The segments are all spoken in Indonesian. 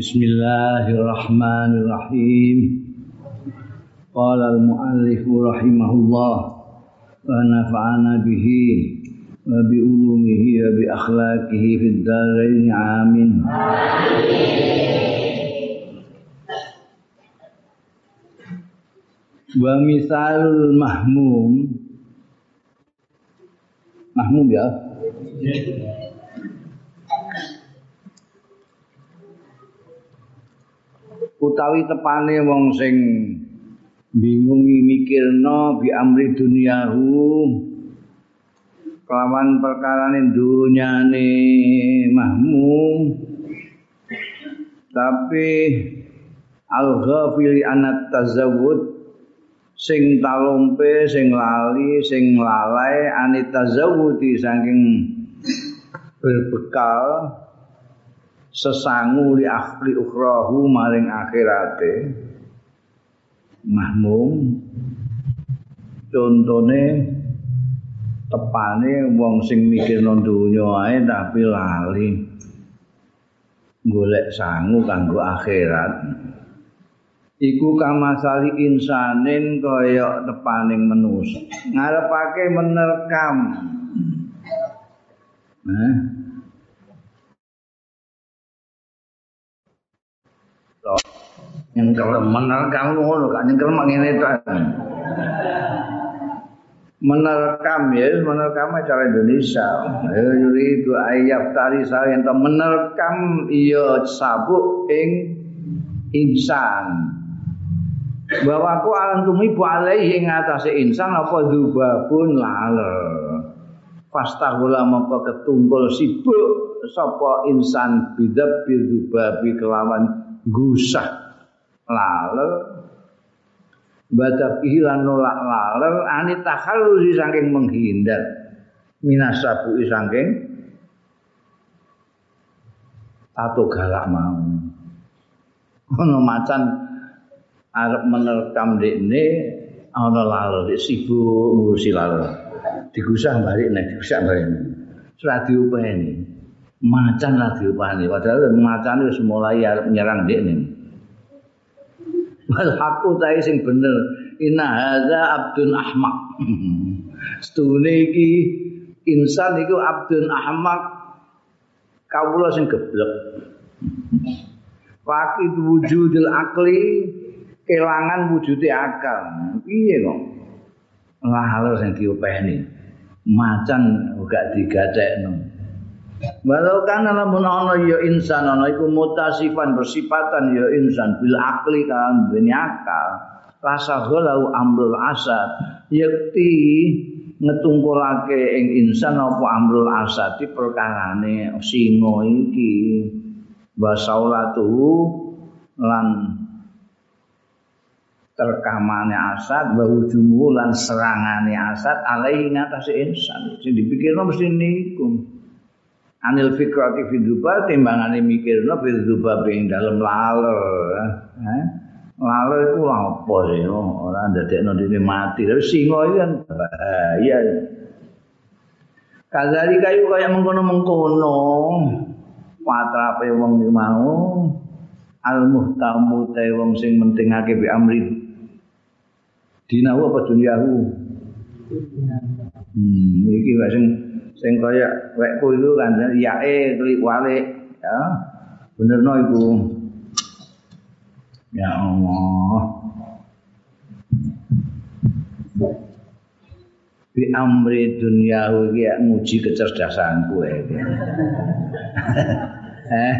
Bismillahirrahmanirrahim. Qala al-muallif rahimahullah wa nafa'ana bihi wa bi ulumihi wa bi akhlaqihi fid dharain amin. Wa misalul mahmum utawi tepane wong sing bingungi mikirno bi amri dunyahu kelawan perkarane dunyane mahmum. Tapi al-ghafili anat tazawud sing talompe sing lali sing lalai anit tazawudi saking berbekal sesangu li akhli ukhrahu maring akhirate. Mahmum. Contone tepane wong sing mikir nang donya ae tapi lali golek sangu kanggo akhirat. Iku kamasali insanin kaya tepaning manusa ngarepake menerkam. Nah yang menerkam ngono kan yang kelem ngene tok. Menerkam ya menerkam cara Indonesia. Yuri itu ayat tari saya yang menerkam iya sabuk ing insan. Bahwa aku alam tumibu alaihi ing atase insan apa dubabun laler. Fastahula maka ketumpul sibuk sapa insan bidab bidubabi kelawan gusah laler. Badak ilan nolak laler ani takhalusi saking menghindar. Minasabu saking tato galak mau. Ono macan arep menerkam dekne ana laler sibuk ngurusi laler. Digusah balik nek digusah balik. Sudah diupeni. Macan lah diupani. Padahal macan wis mulai arep nyerang dekne wal haqqu ta'i sing bener inna hadza abdun ahmaq stune iki insan iku abdun ahmaq kawula sing geblek Fakid wujudil akli kelangan wujude akal. Piye kok? Lah halo sing diopeni. Macan gak digacekno. Walau kan lamun ana ya insan ana iku mutasifan bersifatan ya insan bil akli kan duweni akal. Rasa lahu amrul asad yakti ngetungkulake ing insan apa amrul asad di perkarane singa iki wa saulatuhu lan terkamane asad wa hujumu lan serangane asad alaihi ngatasi insan sing dipikirno mesti niku anil fikrati fiduba timbangane mikirno fiduba ing dalem laler laler iku apa sih ora ndadekno dene mati. Tapi singa iki kan bahaya. Kazali kayu kaya mengkono-mengkono. Patrape wong iki mau. Al muhtamu te wong sing mentingake bi amri. Dinahu apa dunyahu? Hmm iki wae sing sing kaya wekku iku kan yae klik wale ya. Benerno iku. Ya Allah. Bi amri dunyahu iki nguji kecerdasanku iki. Eh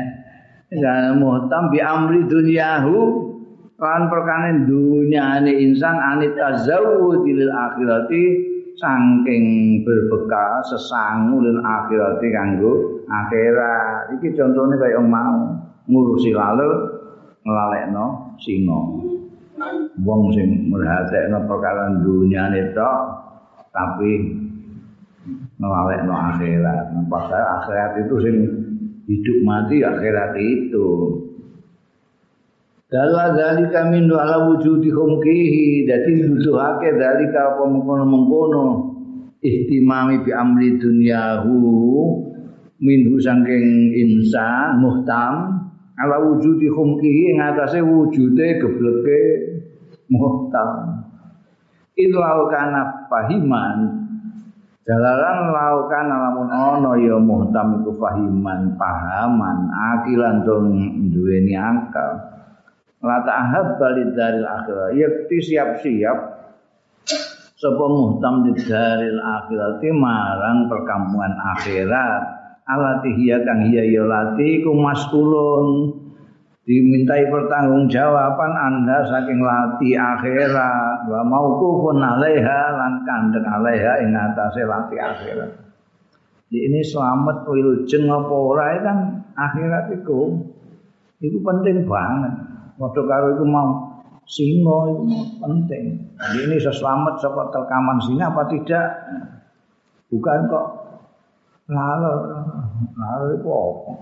ya muhtam bi amri dunyahu kan perkane dunyane insan anit tazawwud lil akhirati saking berbekal sesangu lil akhirati kanggo akhirat. Iki contone kaya mau ngurusi lalu nglalekno singa. Wong sing merhatekno perkara dunyane tok tapi nglalekno akhirat. Padahal akhirat itu sing hidup mati akhirat itu Dalla dalika min ala wujudi khumkihi dadi nuduhake dalika apa mengkono-mengkono. Ihtimami bi amri dunyahu minhu saking insan muhtam ala wujudi khumkihi ing atase wujude gebleke muhtam. Ilau kana fahiman. Jalalan laukan alamun ono ya muhtam iku fahiman pahaman akilan tur duweni akal la ta'hab balid daril akhirah yakti siap-siap. Sapa muhtam di daril akhirati marang perkampungan akhirat. Alati hiya kang hiya ya lati dimintai pertanggungjawaban Anda saking lati akhirat. Wa mauqufun alaiha lan kandeng alaiha ing atase lati akhirat. Ini selamat wilujeng apa ora kan? Akhirat itu itu penting banget. Waktu karo itu mau singo itu penting. Jadi ini selamat sapa terkaman singa apa tidak? Bukan kok lalu lalu itu apa?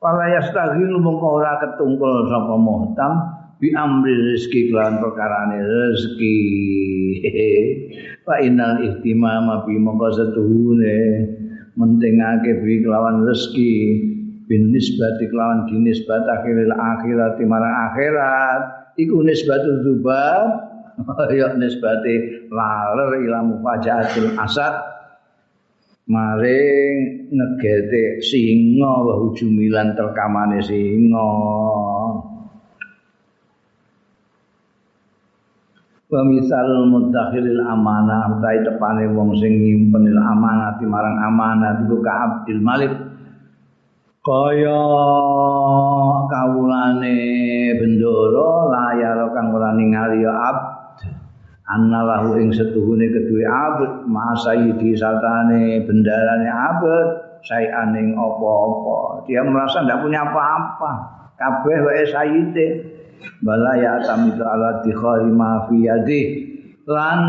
Wala yastaghil mongko ora ketungkul sapa muhtam bi amri rezeki kelan perkarane rezeki. Fa innal ihtimama bi mongko setuhune mentingake bi kelawan rezeki bin nisbati kelawan dinisbat akhiril akhirat marang akhirat. Iku nisbatu dzubab. Ya nisbati laler ila mufajatil asad. Maring ngegete singa wa hujumilan terkamane singa. Wa misal mudakhilil amanah utahe tepane wong sing nyimpenil amanah marang amanah iku ka Malik kaya kawulane bendoro layar kang ora ningali ya Abd. Annalahu ing setuhune kedue abet ma sayyidi satane bendarane abet sayan ing apa-apa. Dia merasa ndak punya apa-apa. Kabeh wae sayyide bala ya tamitu ala dikhari ma fi yadi. Lan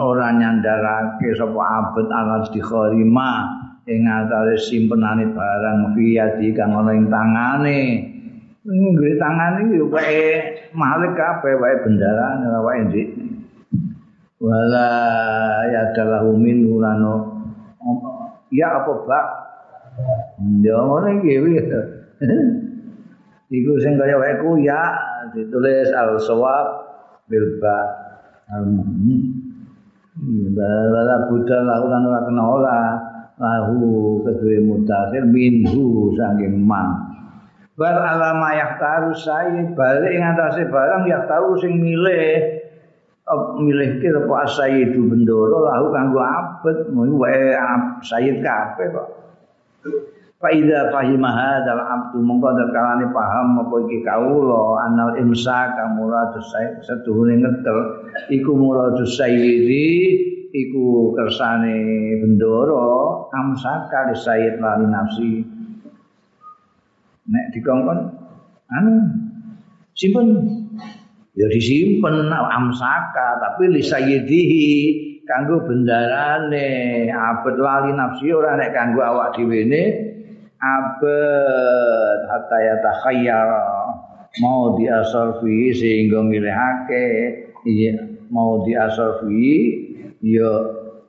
ora nyandarake sapa abet ala dikhari ma ing atare simpenane barang fi yadi kang ana ing tangane. Nggih tangane yo wae malik kabeh wae bendarane wae ndik. Wala ya dalahu min ulano ya apa bak ya ngene iki iku sing kaya wae ku ya ditulis al sawab bil ba. Al mu'min wala buddha lahu lan ora kena ora lahu kedue mutakhir minhu saking man. Bar alama yahtaru sayyid balik ing atase barang yahtaru sing milih. Milih kira apa sayyidu bendoro lahu kanggo abet. Mau wae sayyid kabeh kok. Fa idza fahima hadzal abdu mongko kalane paham apa iki kawula anal imsak muradu sayyid setuhune ngetel iku muradu sayyidi iku kersane bendoro amsaka li sayyid lali nafsi. Nek dikongkon anu simpen? Ya disimpen amsaka tapi li sayyidihi kanggo bendarane. Abet lali nafsi ora nek kanggo awak dhewe ne abet hatta ya mau di asarfi sehingga milihake iya mau di asarfi ya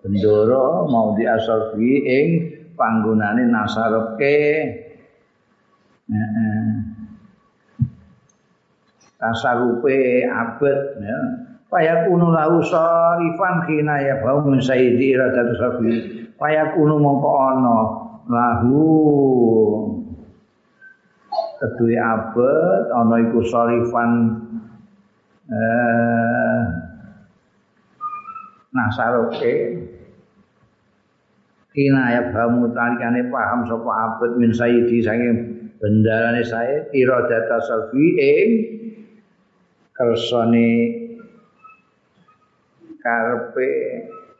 bendoro mau di asarfi ing panggonane nasarepe heeh. Tasarupe abet ya. Paya kuno lahu sarifan khina ya bau min sayyidi iradatu safi. Paya kuno mongko ana lahu kedue abet ana iku sarifan eh nasaruke Kina ya bamu talikane paham sapa abet min sayyidi saking bendarane saya iradata safi ing kersane karpe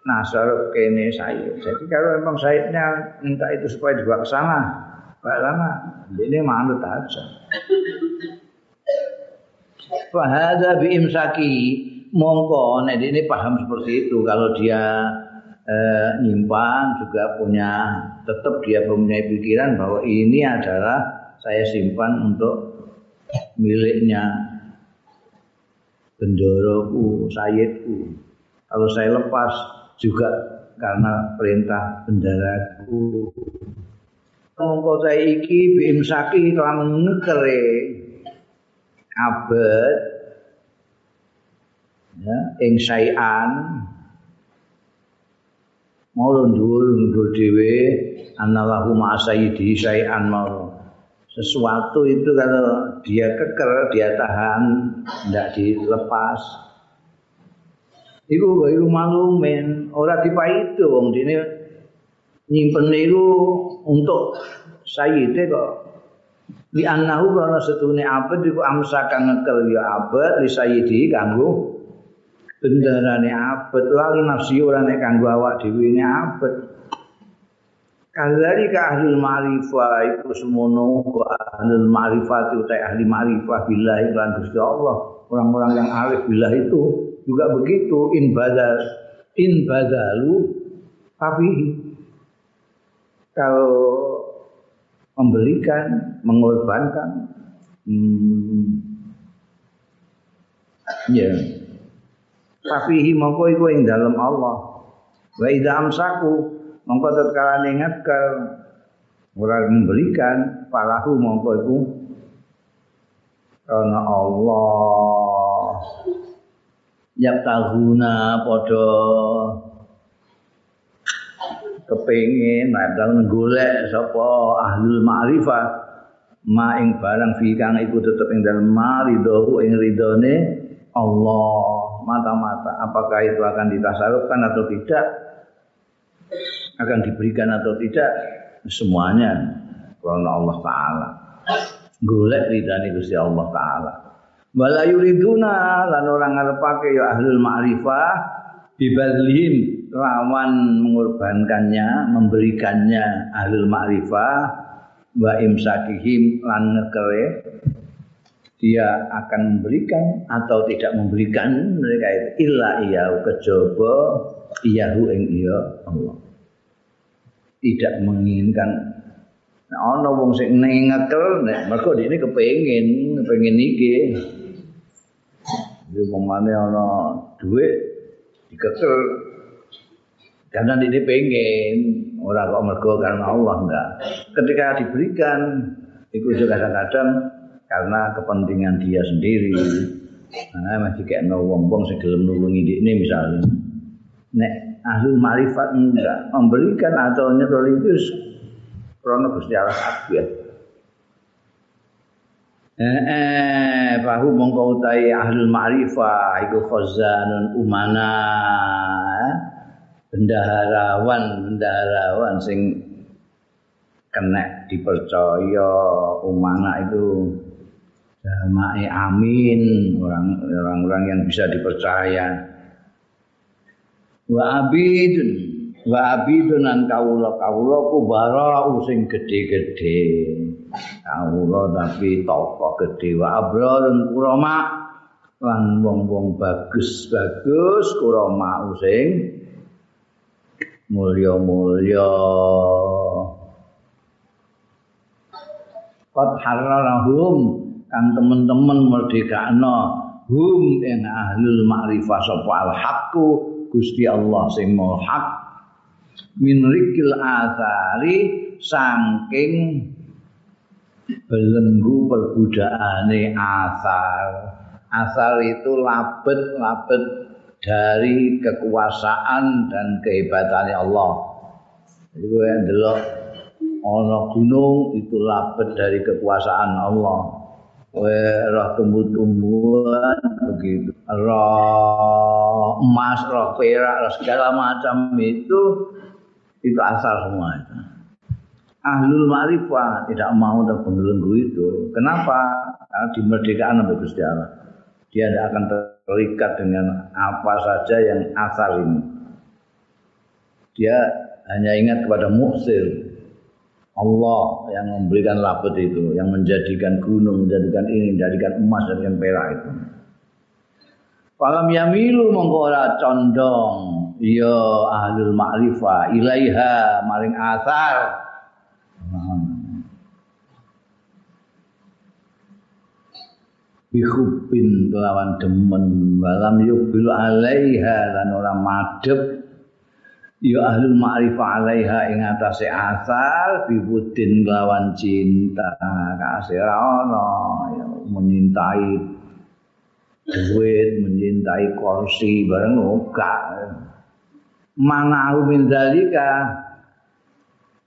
nasar kene saya. Jadi kalau memang sayapnya minta itu supaya dibawa ke sana, bawa sana. Ini manut aja. Fahada bi imsaki mongko nek ini paham seperti itu kalau dia eh, nyimpan juga punya tetap dia mempunyai pikiran bahwa ini adalah saya simpan untuk miliknya bendoroku, sayyidku. Kalau saya lepas juga karena perintah bendaraku. mongko ta iki bimsaki kelawan ngekere abet ya ing sayan mau ndur ndur dhewe anallahu ma sayyidi sayan mau. Sesuatu itu kalau dia keker dia tahan tidak dilepas. Itu baru malumin orang tipe itu wong dini nyimpen itu untuk sayyidnya kok. Di anahu karena setune abad itu amsakan ngekel ya abad li sayyidi kanggo bendarane abad lali nafsi ora nek kanggo awak dhewe ne abad Kali ka ahli ma'rifah itu semono kok ahli ma'rifah itu ahli ma'rifah billahi lan Gusti Allah. Orang-orang yang arif billah itu juga begitu in badal in badalu tapi kalau memberikan, mengorbankan hmm, ya tapi mongko iku ing dalam Allah. Wa idza amsaku mongko tatkala ngingatkan ora memberikan falahu mongko iku karena Allah. Yak tahuna padha kepengin padahal golek sapa ahlul ma'rifah ma ing barang fi kang iku tetep ing dalem maridahu ing ridone Allah mata-mata. Apakah itu akan ditasarufkan atau tidak? Akan diberikan atau tidak? Semuanya. Karena Allah taala. Golek ridane Gusti Allah taala. Wala yuriduna lan orang ngarepake ya ahlul ma'rifah bibadlihim lawan mengorbankannya memberikannya ahlul ma'rifah wa imsakihim lan ngekere dia akan memberikan atau tidak memberikan mereka itu illa iya kejaba iyahu ing iya Allah. Tidak menginginkan. Ana wong sing ngekel nek mergo dene kepengin kepengin iki. Yo pemane ana dhuwit dikekel karena dia pengen orang kok mergo karena Allah enggak. Ketika diberikan itu juga kadang-kadang karena kepentingan dia sendiri. Nah masih kayak no wong wong segelem nulungi ini misalnya. Nek ahli marifat enggak. Memberikan atau nyerol itu krono Gusti Allah kabeh. Eh, eh bahu mongko utahe ahli ma'rifah iku khazanun umana bendaharawan bendaharawan sing kena dipercaya umana itu jama'i amin. Orang-orang yang bisa dipercaya. Wa abidun. Wa abidun an kawula. Kawula ku bara sing gedhe-gedhe kawula tapi tokoh gedhe wa abrarun kurama lan wong-wong bagus-bagus kurama sing mulya-mulya. Qad harrarahum kan teman-teman merdekakno hum ing ahlul ma'rifah sapa al-haqqu Gusti Allah sing hak min rikil athari saking belenggu perbudaane asal asal itu labet-labet dari kekuasaan dan kehebatannya Allah. Gue yang ana gunung itu labet dari kekuasaan Allah roh tumbuh-tumbuhan begitu. Roh emas roh perak roh segala macam itu itu asal semua itu. Ahlul ma'rifah tidak mau terbelenggu itu. Kenapa? Karena dimerdekakan oleh Gusti Allah. Dia tidak akan terikat dengan apa saja yang asal ini. Dia hanya ingat kepada muksir Allah yang memberikan labet itu, yang menjadikan gunung, menjadikan ini, menjadikan emas, menjadikan perak itu. Falam yamilu mongko ora condong ya ahlul ma'rifah ilaiha maring asar. Bihubin kelawan demen walam yubil alaiha lan ora madhep ya ahlul ma'rifah alaiha ing atase asal bibudin lawan cinta. Kasih ono ya menyintai duit menyintai kursi bareng oka mana min dalika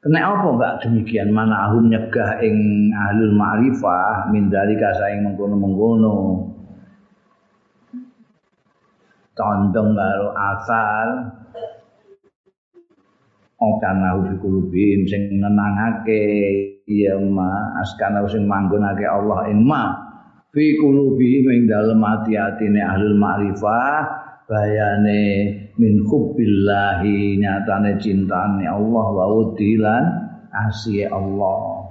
kena apa mbak demikian? Mana ahum nyegah ing ahlul ma'rifah min dalika saing mengkono-mengkono. Condong karo asal Okana fi kulubihim sing nenangake ya ma askana sing manggonake Allah ing ma fi kulubihim ing dalem ati-atine ahlul ma'rifah bayane min hubbillahi nyatane cintane Allah wa udilan asih Allah.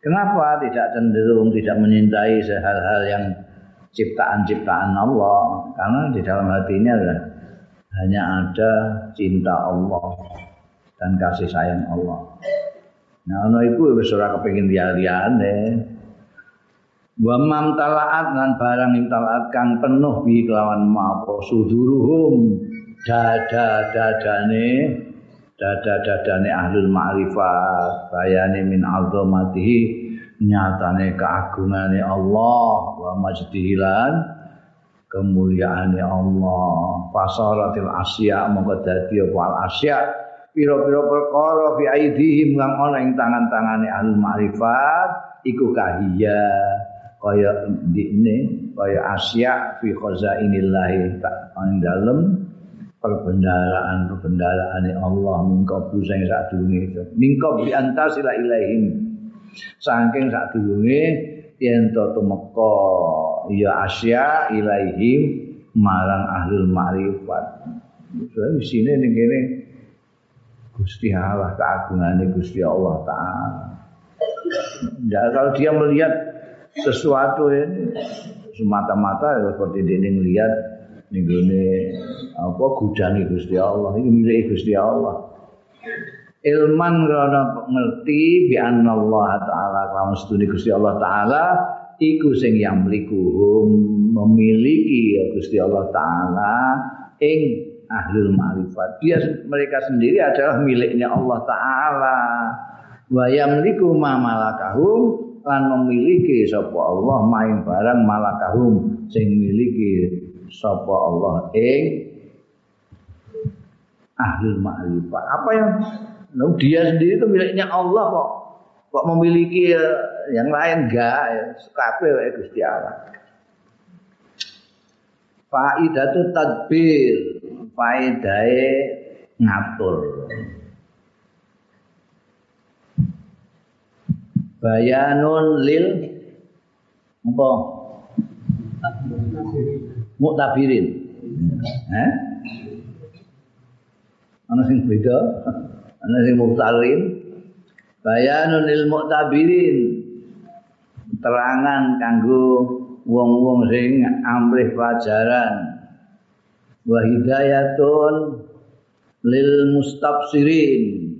Kenapa tidak cenderung tidak menyintai hal-hal yang ciptaan-ciptaan Allah? Karena di dalam hatinya adalah hanya ada cinta Allah dan kasih sayang Allah. Nah, ono iku wis ora kepengin liya-liyane. Wa mam talaat lan barang talaat kang penuh bi kelawan maapa suduruhum dada-dadane dada-dadane ahlul ma'rifat bayane min azamatihi nyatane keagungane Allah wa majdihilan kemuliaan Allah. Fasaratil asya mongko dadi apa al asya? Pira-pira perkara fi aidihim kang ana ing tangan-tangane ahli ma'rifat iku kahia kaya dikne kaya asya fi khazainillahi ing dalem perbendaraan perbendaraan Allah mingko sing sadurunge mingko bi antasila ilaihim. Saking sadurunge yen to tumeka ya asya ilaihim marang ahlul ma'rifat. Soale di sini ning kene Gusti Allah keagungane Gusti Allah taala. Ya, kalau dia melihat sesuatu ini semata-mata ya seperti dia melihat ning apa gudane Gusti Allah ini milik Gusti Allah. Ilman karena ngerti bi Allah taala kalau studi Gusti Allah taala iku sing yang memiliki ya Gusti Allah taala ing ahlul ma'rifat. Dia mereka sendiri adalah miliknya Allah taala. Wa yamliku ma malakahum lan memiliki sapa Allah main barang malakahum sing miliki sapa Allah ing ahlul ma'rifat. Apa yang dia sendiri itu miliknya Allah kok kok memiliki yang lain? Enggak ya. Kabeh wae Gusti Allah. Faidatu tadbir. Faidahe ngatur. Bayanun lil apa? Muktabirin eh ana sing beda ana sing muktarin bayanun lil mu'tabirin. Terangan kanggo wong-wong sing amrih pelajaran. Wa hidayatun lil mustafsirin.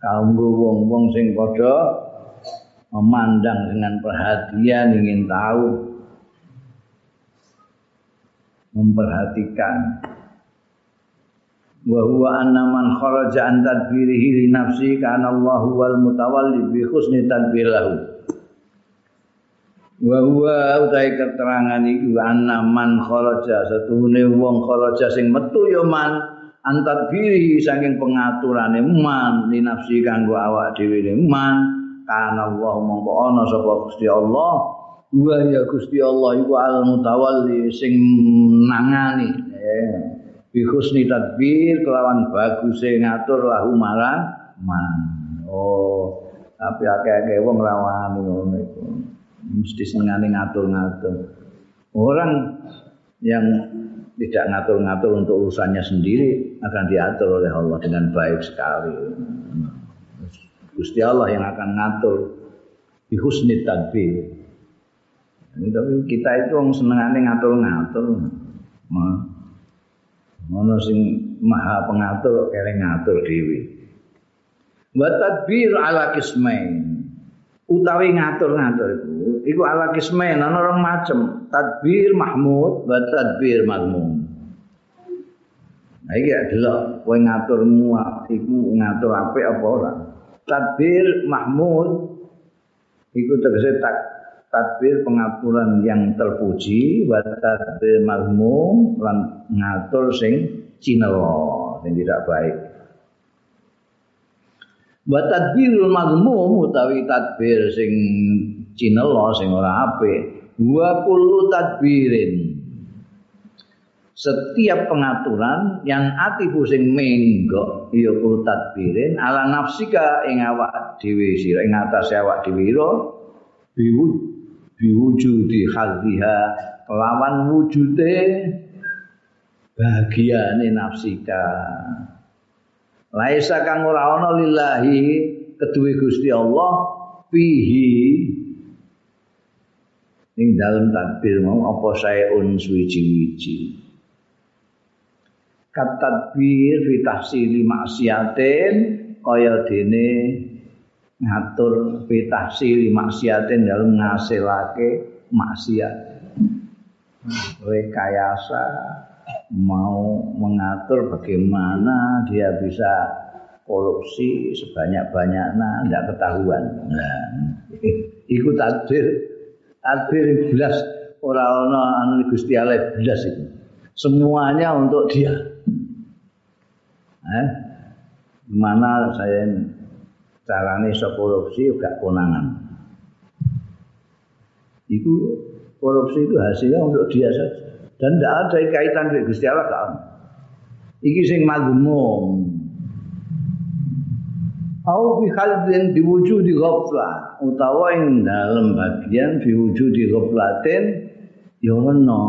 Kanggo wong-wong sing padha memandang dengan perhatian ingin tahu memperhatikan wa huwa anna man kharaja an tadbirihi li nafsi kana Allahu wal mutawalli bi husni tadbirihi wa huwa utai keterangan iku anna man kharaja satune wong kharaja sing metu ya man an tadbirihi saking pengaturane man li nafsi kanggo awak dhewe man kana Allah mongko ana sapa Gusti Allah. Wa ya Gusti Allah iku al mutawalli sing nangani. Eh. Bi husni tadbir kelawan baguse ngatur lahu marang man. Oh tapi akeh-akeh wong ngrawani ngono iku. Mesti senengane ngatur-ngatur. Orang yang tidak ngatur-ngatur untuk urusannya sendiri akan diatur oleh Allah dengan baik sekali. Gusti Allah yang akan ngatur. Bi husni tadbir tapi kita itu senengane ngatur-ngatur Ono sing maha pengatur kere ngatur dhewe. Wa tadbir ala kismain. Utawi ngatur-ngatur iku iku ala kismain ana rong macem. Tadbir mahmud wa tadbir mazmum. Nah iki delok kowe ngaturmu iku ngatur apik apa ora. Tadbir mahmud iku tegese tak tadbir pengaturan yang terpuji wa tadbir mahmum lan ngatur sing cinelo sing tidak baik. Wa tadbirul mahmum utawi tadbir sing cinelo sing ora apik wa kullu tadbirin setiap pengaturan yang atifu sing menggo ya kulo tadbirin ala nafsika ing awak dhewe sira ing atase awak dhewe ira biwu biwujudi hadhiha kelawan wujude bagiane nafsika. Laisa kang ora ana lillahi keduwe Gusti Allah fihi. Ing dalem tadbir mau apa saeun suwi-wiji katadbir fi tahsili maksiatin kaya dene ngatur tahsili maksiatin dalam ngasilake maksiat. Rekayasa mau mengatur bagaimana dia bisa korupsi sebanyak-banyaknya tidak ketahuan. Nah ikut tadbir tadbir belas orang-orang anu Gusti Allah belas itu semuanya untuk dia. Eh, gimana saya carane iso korupsi gak konangan itu korupsi itu hasilnya untuk dia saja. Dan tidak ada kaitan dengan Gusti Allah kan iki sing magumum Au fi khalbin diwujudi ghaflah utawa ing dalam bagian diwujudi ghaflatin ya ono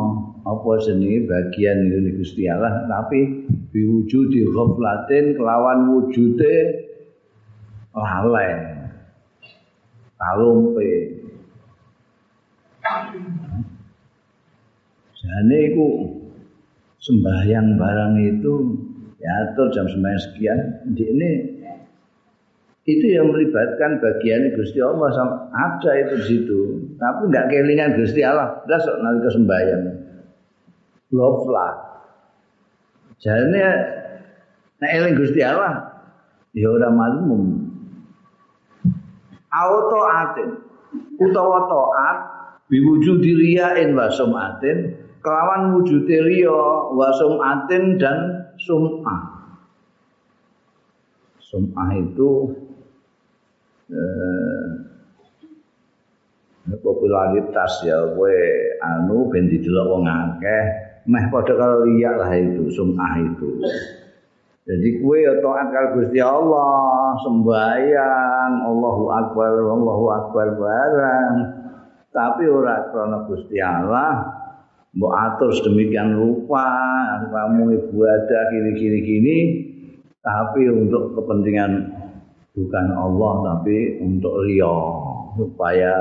apa jenenge bagian ini Gusti Allah tapi biwujudi ghaflatin kelawan wujude lalai talumpe jane iku sembahyang barang itu ya atur jam sembahyang sekian. Di ini itu yang melibatkan bagian Gusti Allah ada itu di situ tapi enggak kelingan Gusti Allah. Udah sok nanti sembahyang. Lofla. Jane nek eling Gusti Allah ya ora malum. Auto atin utawa taat biwujudi riyain wa sumatin. Kelawan wujud riya wa sumatin dan sum'ah. Sum'ah itu eh, popularitas ya kowe anu ben didelok wong akeh. Meh padha karo liya lah itu sum'ah itu. Jadi kue ya taat karo Gusti Allah sembahyang Allahu akbar Allahu akbar barang tapi ora krana Gusti Allah mbok atur sedemikian rupa kamu ibadah kiri-kiri gini. Tapi untuk kepentingan bukan Allah tapi untuk ria supaya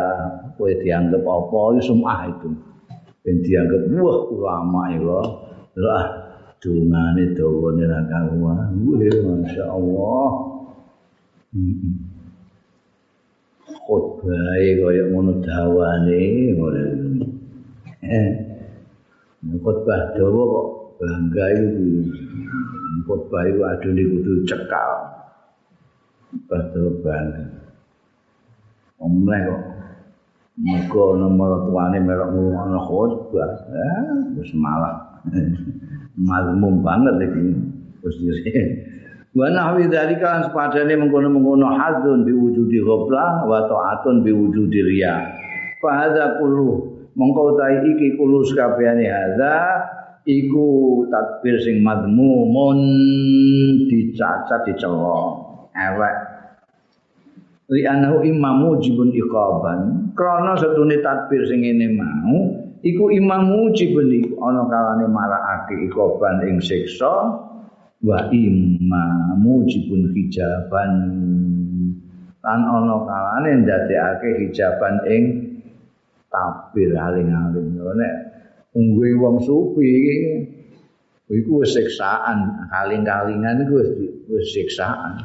kue dianggap apa? Itu sum'ah itu. Ben dianggap wah ulama ya lah dungane dawane ra karuan. Masyaallah heeh khotbah kaya ngono dawane ngono khotbah dawa kok bangga itu khotbah itu adune kudu cekal khotbah bangga omleh kok Muga nomor tuane melok ngono khotbah. Ya, wis malah. Malmum banget iki. Wis. Wa nahwi dzalika sepadane mengkono-mengkono hadzun biwujudi ghaflah wa ta'atun biwujudi riya. Fa hadza kullu mongko utahe iki kullu sakabehane hadza iku takbir sing madmumun dicacat dicela elek li anahu imamu jibun iqaban krana setune tadbir sing ngene mau iku imamu jibun ana kalane marakake iqaban ing siksa wa imamu jibun hijaban. Lan ana kalane ndadekake hijaban ing tabir aling-aling. Nek ungguhe wong sufi iku wis siksaan. Kaling-kalingan iku wis siksaan.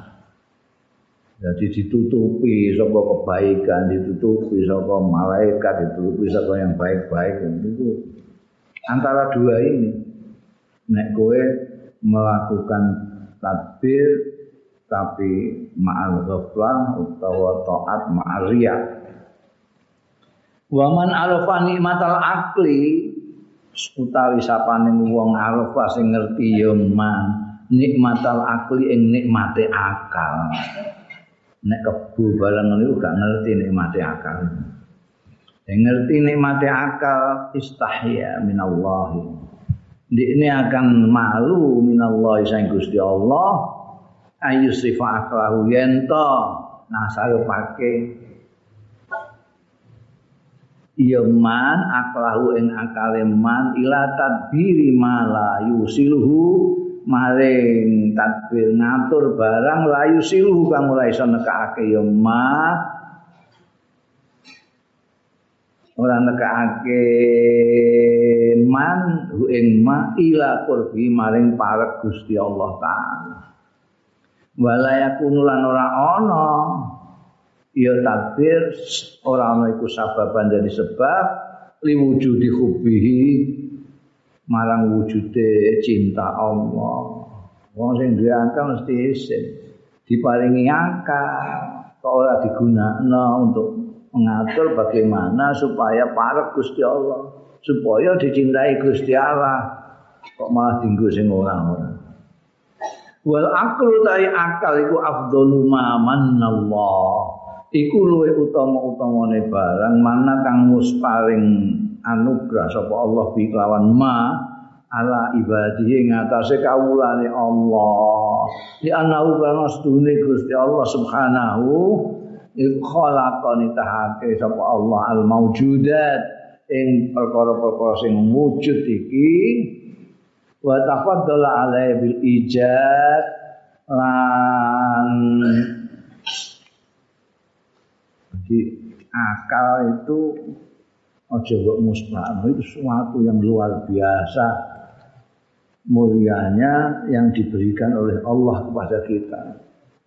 Jadi ditutupi saka kebaikan, ditutupi saka malaikat, ditutupi saka yang baik-baik. Itu antara dua ini. Nek kowe melakukan tadbir tapi ma'al ghaflah utawa taat ma'al riya. Wa man arafa nikmatal akli utawi sapane wong arafa sing ngerti ya man nikmatal akli ing nikmate akal. Nek kebu barang niku gak ngerti nikmate akal. Yang ngerti nikmate akal istahya minallahi ini akan malu minallahi sang Gusti Allah ayu sifat aklahu yento nasaru pake iya man aklahu ing akale man ila tadbiri mala yusiluhu maring tadbir ngatur barang layu siluhu kang mulai iso nekake ma ora nekake man hu ing ma ila qurbi maring parek Gusti Allah taala. Wala yakunu lan ora ana. Ya takbir ora ana iku sababan dari sebab liwujudi hubbihi marang wujude cinta Allah. Wong sing duwe akal mesti isin diparingi akal kok ora digunakno untuk mengatur bagaimana supaya parek Gusti Allah, supaya dicintai Gusti Allah. Kok malah dinggo sing orang-orang. Wal aklu tai akal iku afdalu ma manallah. Iku luwih utama-utamane barang mana kang mus paring anugerah sapa Allah bi lawan ma ala ibadihi ngatasé kawulane Allah. Di anahu kana sedune Gusti Allah Subhanahu ikhalaqani tahake sapa Allah al maujudat ing perkara-perkara sing wujud iki wa tafaddala alaihi bil ijad lan di akal itu aja kok musbah itu sesuatu yang luar biasa. Mulianya yang diberikan oleh Allah kepada kita.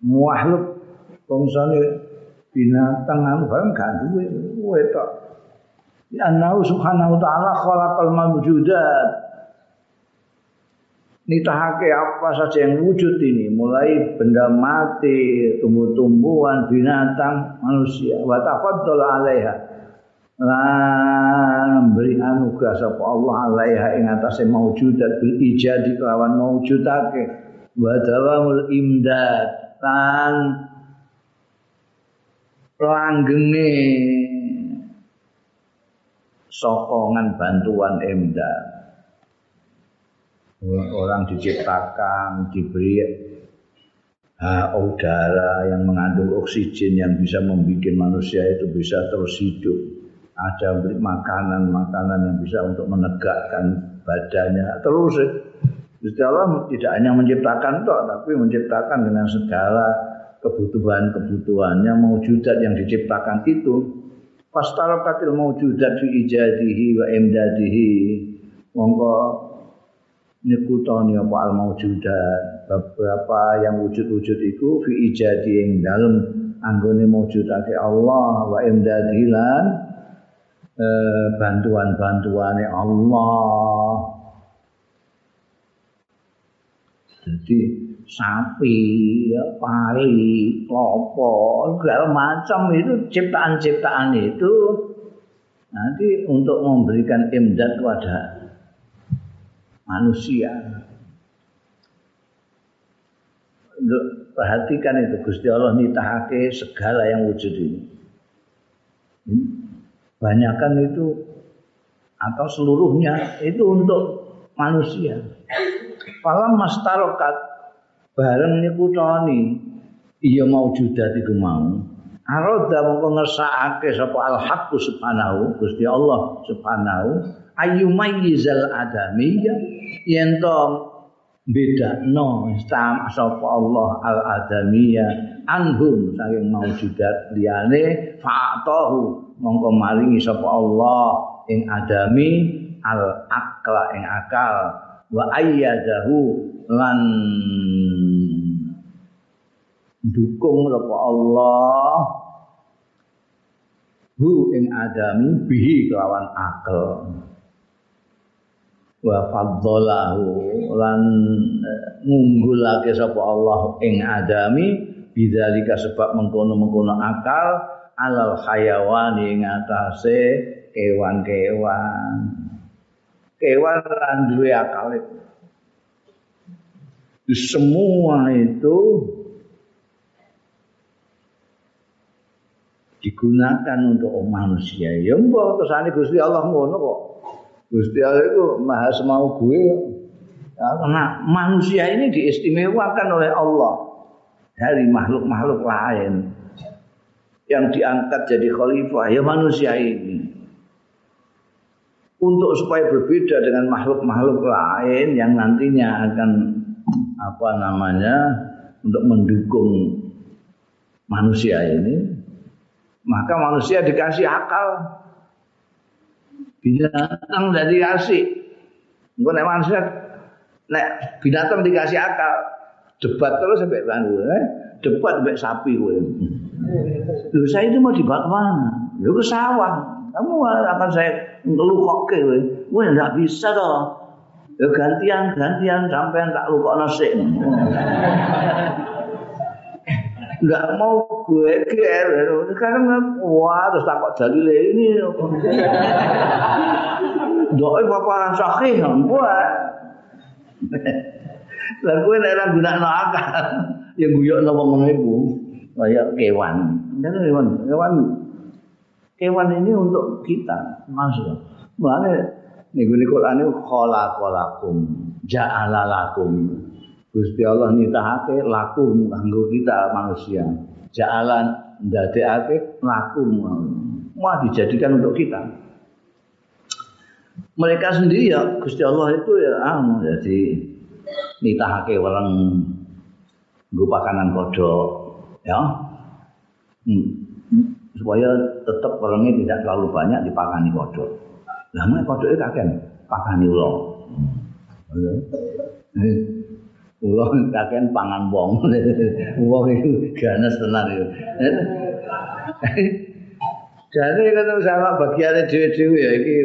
Makhluk bangsane binatang anu barang gak duwe wetok Allah subhanahu wa taala khalaqal mawjudat nitahake apa saja yang wujud ini. Mulai benda mati tumbuh-tumbuhan binatang manusia. Wa tafaddal alaiha. Lan beri anugerah sapa Allah alaiha ing atase maujudat bil ijadi kelawan maujudake wa dawamul imdad. Lan langgenge sokongan bantuan emda. Orang diciptakan diberi ha, udara yang mengandung oksigen yang bisa membuat manusia itu bisa terus hidup. Ada makanan-makanan yang bisa untuk menegakkan badannya. Terus Gusti Allah tidak hanya menciptakan toh tapi menciptakan dengan segala kebutuhan-kebutuhannya maujudat yang diciptakan itu fastarakatil maujudat fi ijadihi wa imdadihi. Mongko nyekutoni apa al maujudat beberapa yang wujud-wujud itu fi ijadi yang dalam anggone maujudake Allah wa imdadihi lan eh, bantuan-bantuane Allah. Jadi sapi, pari, klopo, segala macam itu ciptaan-ciptaan itu nanti untuk memberikan imdad kepada manusia. Untuk perhatikan itu Gusti Allah nitahake segala yang wujud ini. Banyakan itu atau seluruhnya itu untuk manusia. Falam mastarokat bareng niku tani iya maujudat iku mau. Aroda mongko ngersakake sapa al haqq subhanahu Gusti Allah subhanahu ayyumayyizal adamiyya yen to bedakno sapa Allah al adamiyya anhum saking maujudat liyane fa'atahu mongko maringi sapa Allah ing adami al akla ing akal wa ayyadahu lan dukung sapa Allah. Hu ing adami bihi kelawan akal. Wa faddalahu lan eh, ngunggulake sapa Allah ing adami bidzalika sebab mengkono-mengkono akal alal hayawan ing atase kewan-kewan. Kewan lan duwe akal. Itu semua itu digunakan untuk manusia. Ya mbok tersane Gusti Allah ngono kok. Gusti Allah itu maha semau gue. Ya, karena manusia ini diistimewakan oleh Allah. Dari makhluk-makhluk lain yang diangkat jadi khalifah. Ya manusia ini. Untuk supaya berbeda dengan makhluk-makhluk lain yang nantinya akan apa namanya untuk mendukung manusia ini maka manusia dikasih akal binatang dari dikasih engko nek manusia nek binatang dikasih akal debat terus sampai bangku eh? debat sampai sapi gue Loh saya itu mau dibawa ke mana? Ya ke sawah. Kamu akan saya ngelukok ke gue. Gue enggak bisa toh. Ya gantian, gantian sampai tak lukok nasi. Enggak mau gue ger. Sekarang wah terus takut dalile ini. Doa bapak sahih buat. Lah kowe nek ora gunakno akal, ya guyokno wong ngono iku. Kaya kewan. Kan kewan, kewan kewan ini untuk kita, masuk. Mulane niku niku Quran niku khalaqalakum, ja'ala lakum. Gusti Allah nitahake lakum kanggo kita manusia. Ja'alan ndadekake lakum. Mau dijadikan untuk kita. Mereka sendiri ya Gusti Allah itu ya anu jadi nitahake welang nggo pakanan kodok ya. Hmm. Supaya tetap orangnya tidak terlalu banyak dipakani kodok. Lah mek kodoke kakek pakani ulo. Hmm. Kula kakek pangan wong. Wong itu ganas tenan itu. Jadi kan sama bagiannya dewe-dewe ya iki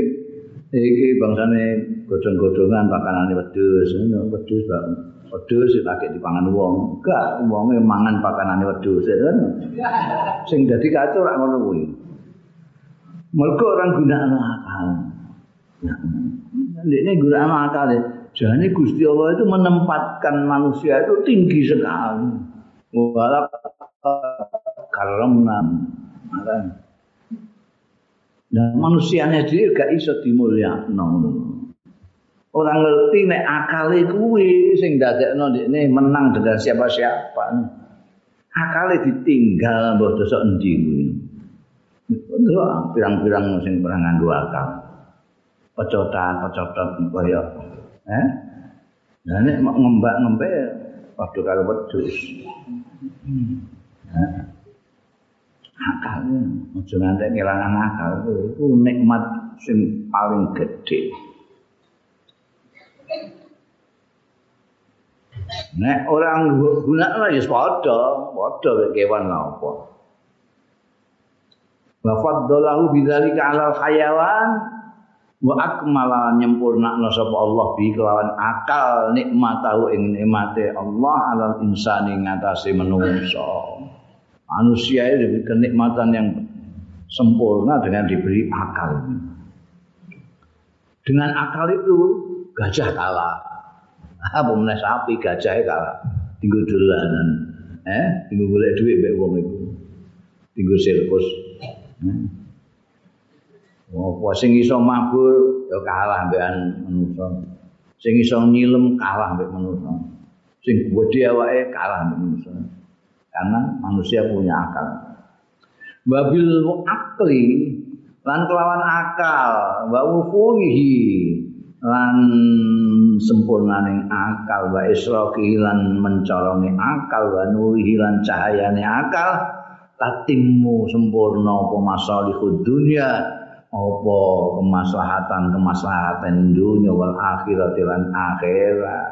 iki bangsane godhong-godhongan pakanane wedhus. Wedhus bang wedhus dipakai dipangan wong. Enggak, wonge mangan pakanane wedhus kan. Sing dadi kacau rak ngono kuwi. Mergo orang gunakno akal. Ini gunakno akal ya. Jadi Gusti Allah itu menempatkan manusia itu tinggi sekali. Walau karena Nah, manusianya sendiri gak iso dimulyakno. Orang ngerti nek akale kuwi sing dadekno ndekne menang dengan siapa-siapa. Akale ditinggal mbok dosa endi kuwi. pirang-pirang sing pernah nganggo akal. Pecotan, pecotan kaya Eh? Nah, ini ngembak-ngembak waktu kalau wedus. Nah, akalnya, ojo nanti kehilangan akal itu, itu nikmat sing paling gede. Nek orang guna lah ya padha, padha kewan lah apa. Wa faddalahu bidzalika 'alal hayawan wa akmala nyempurnakno sapa Allah bi kelawan akal nikmat tahu ing nikmate Allah alal insani ngatasi manusia manusia itu kenikmatan yang sempurna dengan diberi akal. Dengan akal itu gajah kalah. Apa meneh sapi gajah kalah? Tinggal dolanan. Eh tinggal golek duit mbek wong iku tinggal sirkus. Hmm. Apa sing iso mabur ya kalah mbekan manusa. Sing iso nyilem kalah mbek manusa. Sing gedhe awake kalah mbek manusa. Karena manusia punya akal. Babil akli lan kelawan akal, wa wufuhi lan sempurnaning akal wa israqi lan mencolongi akal wa nurihi lan cahayane akal tatimmu sempurna apa masalihud dunya apa kemaslahatan kemaslahatan dunia wal akhirat lan akhirat.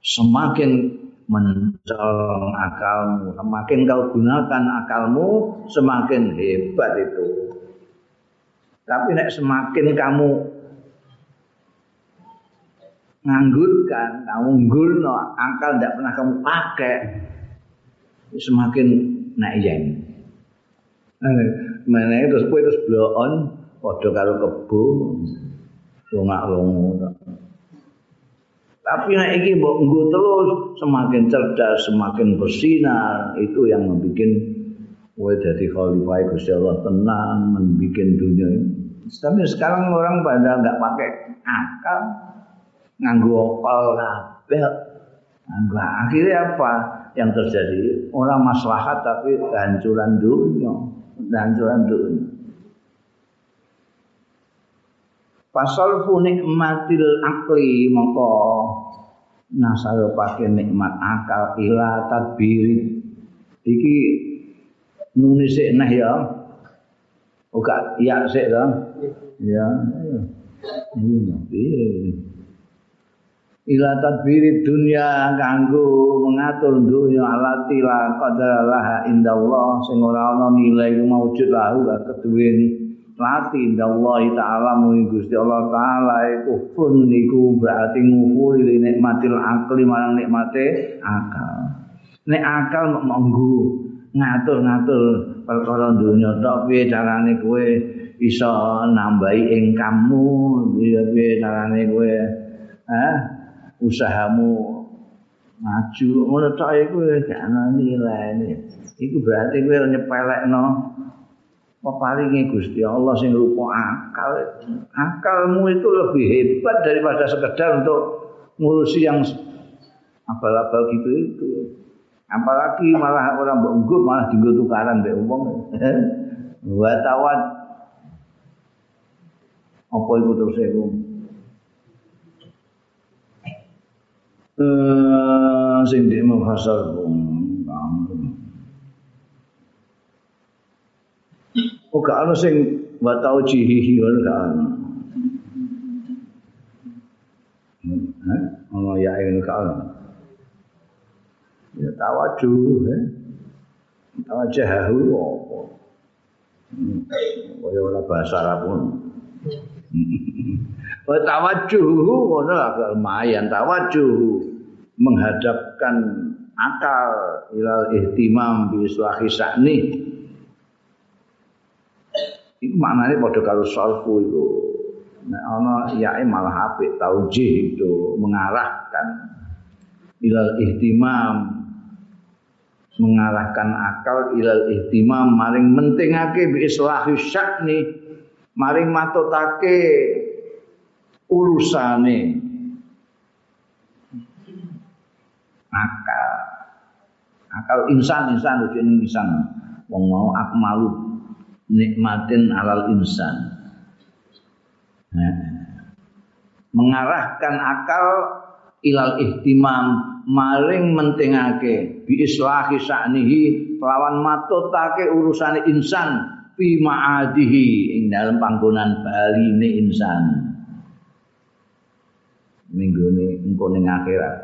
Semakin mencolong akalmu semakin kau gunakan akalmu semakin hebat itu. Tapi nek semakin kamu nganggurkan, kamu akal tidak pernah kamu pakai, semakin naik yang. Mana itu terus terus bloon, podo karo kebo, longak longo. Tapi nek iki mbok terus semakin cerdas, semakin bersinar, itu yang membuat kowe dadi khalifah Gusti Allah tenang membuat dunia ini. Tapi sekarang orang pada nggak pakai akal, nganggu okal kabeh. Nganggo akhirnya apa yang terjadi? Orang maslahat tapi kehancuran dunia, kehancuran dunia. Pasal nikmatil akli maka nasaro pakai nikmat akal ila tadbiri iki nunisik nah ya Oga iya sik to. Ya. Ila tadbiri dunia kanggo mengatur dunia alati la qadaralah indallah sing ora ana nilai maujud lahu keduwen lati indallah taala mung Gusti Allah taala iku pun niku berarti ngufuri nikmatil akli marang nikmate akal. Nek akal monggo ngatur-ngatur perkara dunya tok piye carane kowe iso nambahi income-mu piye carane kowe eh usahamu maju ngono tok iku gak ana nilai iku berarti kowe nyepelekno peparinge Gusti Allah sing rupa akal. Akalmu itu lebih hebat daripada sekedar untuk ngurusi yang abal-abal gitu itu. Apalagi malah orang mbok malah dienggo tukaran mbek wong. Wa tawad. Apa iku terus iku? Eh sing di mafasal Oh, gak ada sing wa tau jihihi ora gak ana. Hah? Ono ya ini gak ana. ya tawajuh ya tawajahu apa kaya ora bahasa Arab pun wa tawajuh ngono agak lumayan tawajuh menghadapkan akal ilal ihtimam bi islahi iku maknane padha karo sarfu iku. Nek ana yae malah apik taujih itu mengarahkan ilal ihtimam. Mengarahkan akal ilal ihtimam maring mentingake bi islahi syakni maring matutake urusane. Akal. Akal insan insan ujung insan. Wong mau akmalu nikmatin alal insan. Nah, mengarahkan akal ilal ihtimam maring mentingake bi islahi sa'nihi lawan matutake urusane insan fi ma'adihi ing dalam panggonan baline insan. Minggone engko ning akhirat.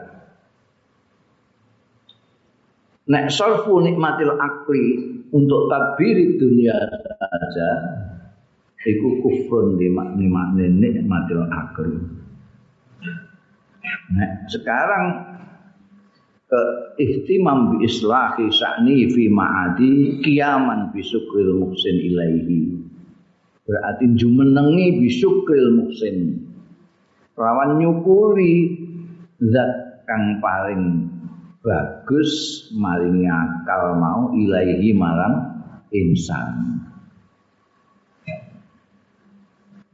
Nek sarfu nikmatil akli untuk tabiri dunia saja iku kufrun di makni nikmatil akli nah sekarang ke ihtimam bi islahi sa'ni fi ma'adi kiaman bi syukril muhsin ilaihi. Berarti jumenengi bi syukril muhsin. Lawan nyukuri zat kang paling bagus maring akal mau ilaihi marang insan.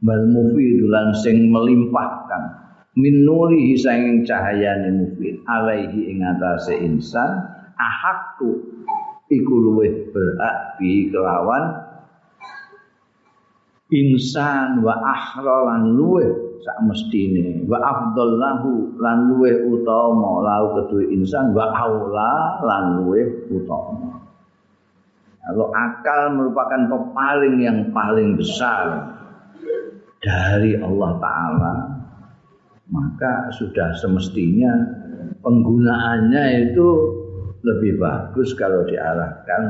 Bal mufidulan sing melimpahkan. Min nuri sanging cahayane mufid alaihi ing atase insan ahakku iku luwih berhak bi kelawan insan wa ahra lan luwih sak mestine. Wa afdal lahu lan luwih utama lahu kedue insan wa aula lan luwih utama. Kalau akal merupakan pepaling yang paling besar dari Allah Ta'ala maka sudah semestinya penggunaannya itu lebih bagus kalau diarahkan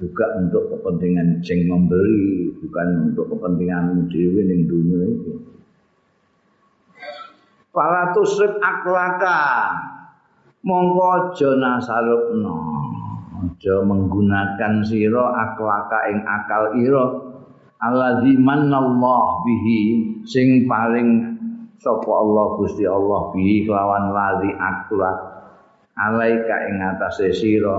juga untuk kepentingan ceng memberi bukan untuk kepentingan dewi ning dunia itu Fala tusrif aklaka. Mongko aja nasarupno. Aja menggunakan sira aklaka ing akal ira. Alladzi manallahu bihi sing paling sapa Allah Gusti Allah bihi kelawan ladzi aklak. Alaika ing atase sira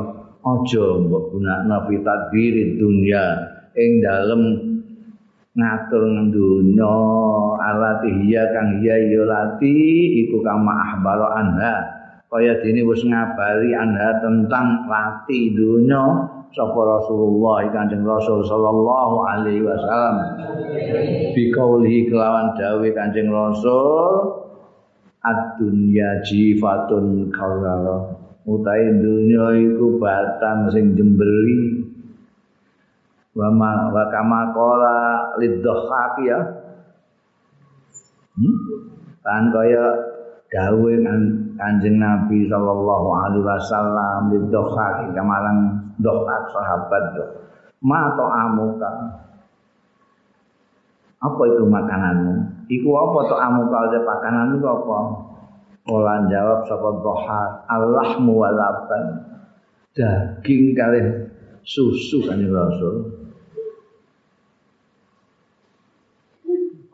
aja mbok gunakno fitadbiri dunya ing dalem ngatur dunya alati hiya kang hiya ya lati iku kama ahbaro anha kaya dene wis ngabari anha tentang lati dunya sapa Rasulullah Kanjeng Rasul sallallahu alaihi wasallam. Bikauli kelawan dawuh Kanjeng Rasul ad-dunya jifatun kaulala utahe dunya iku batang sing jemberi wa ma wa kama qala lidhahak ya. Hmm? kan kaya gawe kanjeng Nabi sallallahu alaihi wasallam lidhahak kamarang dohak sahabat ma to amuka apa itu makananmu? Iku apa to amuka de pakananmu itu apa? Olah jawab sapa dohak Allahmu walaban daging kali susu kan Rasul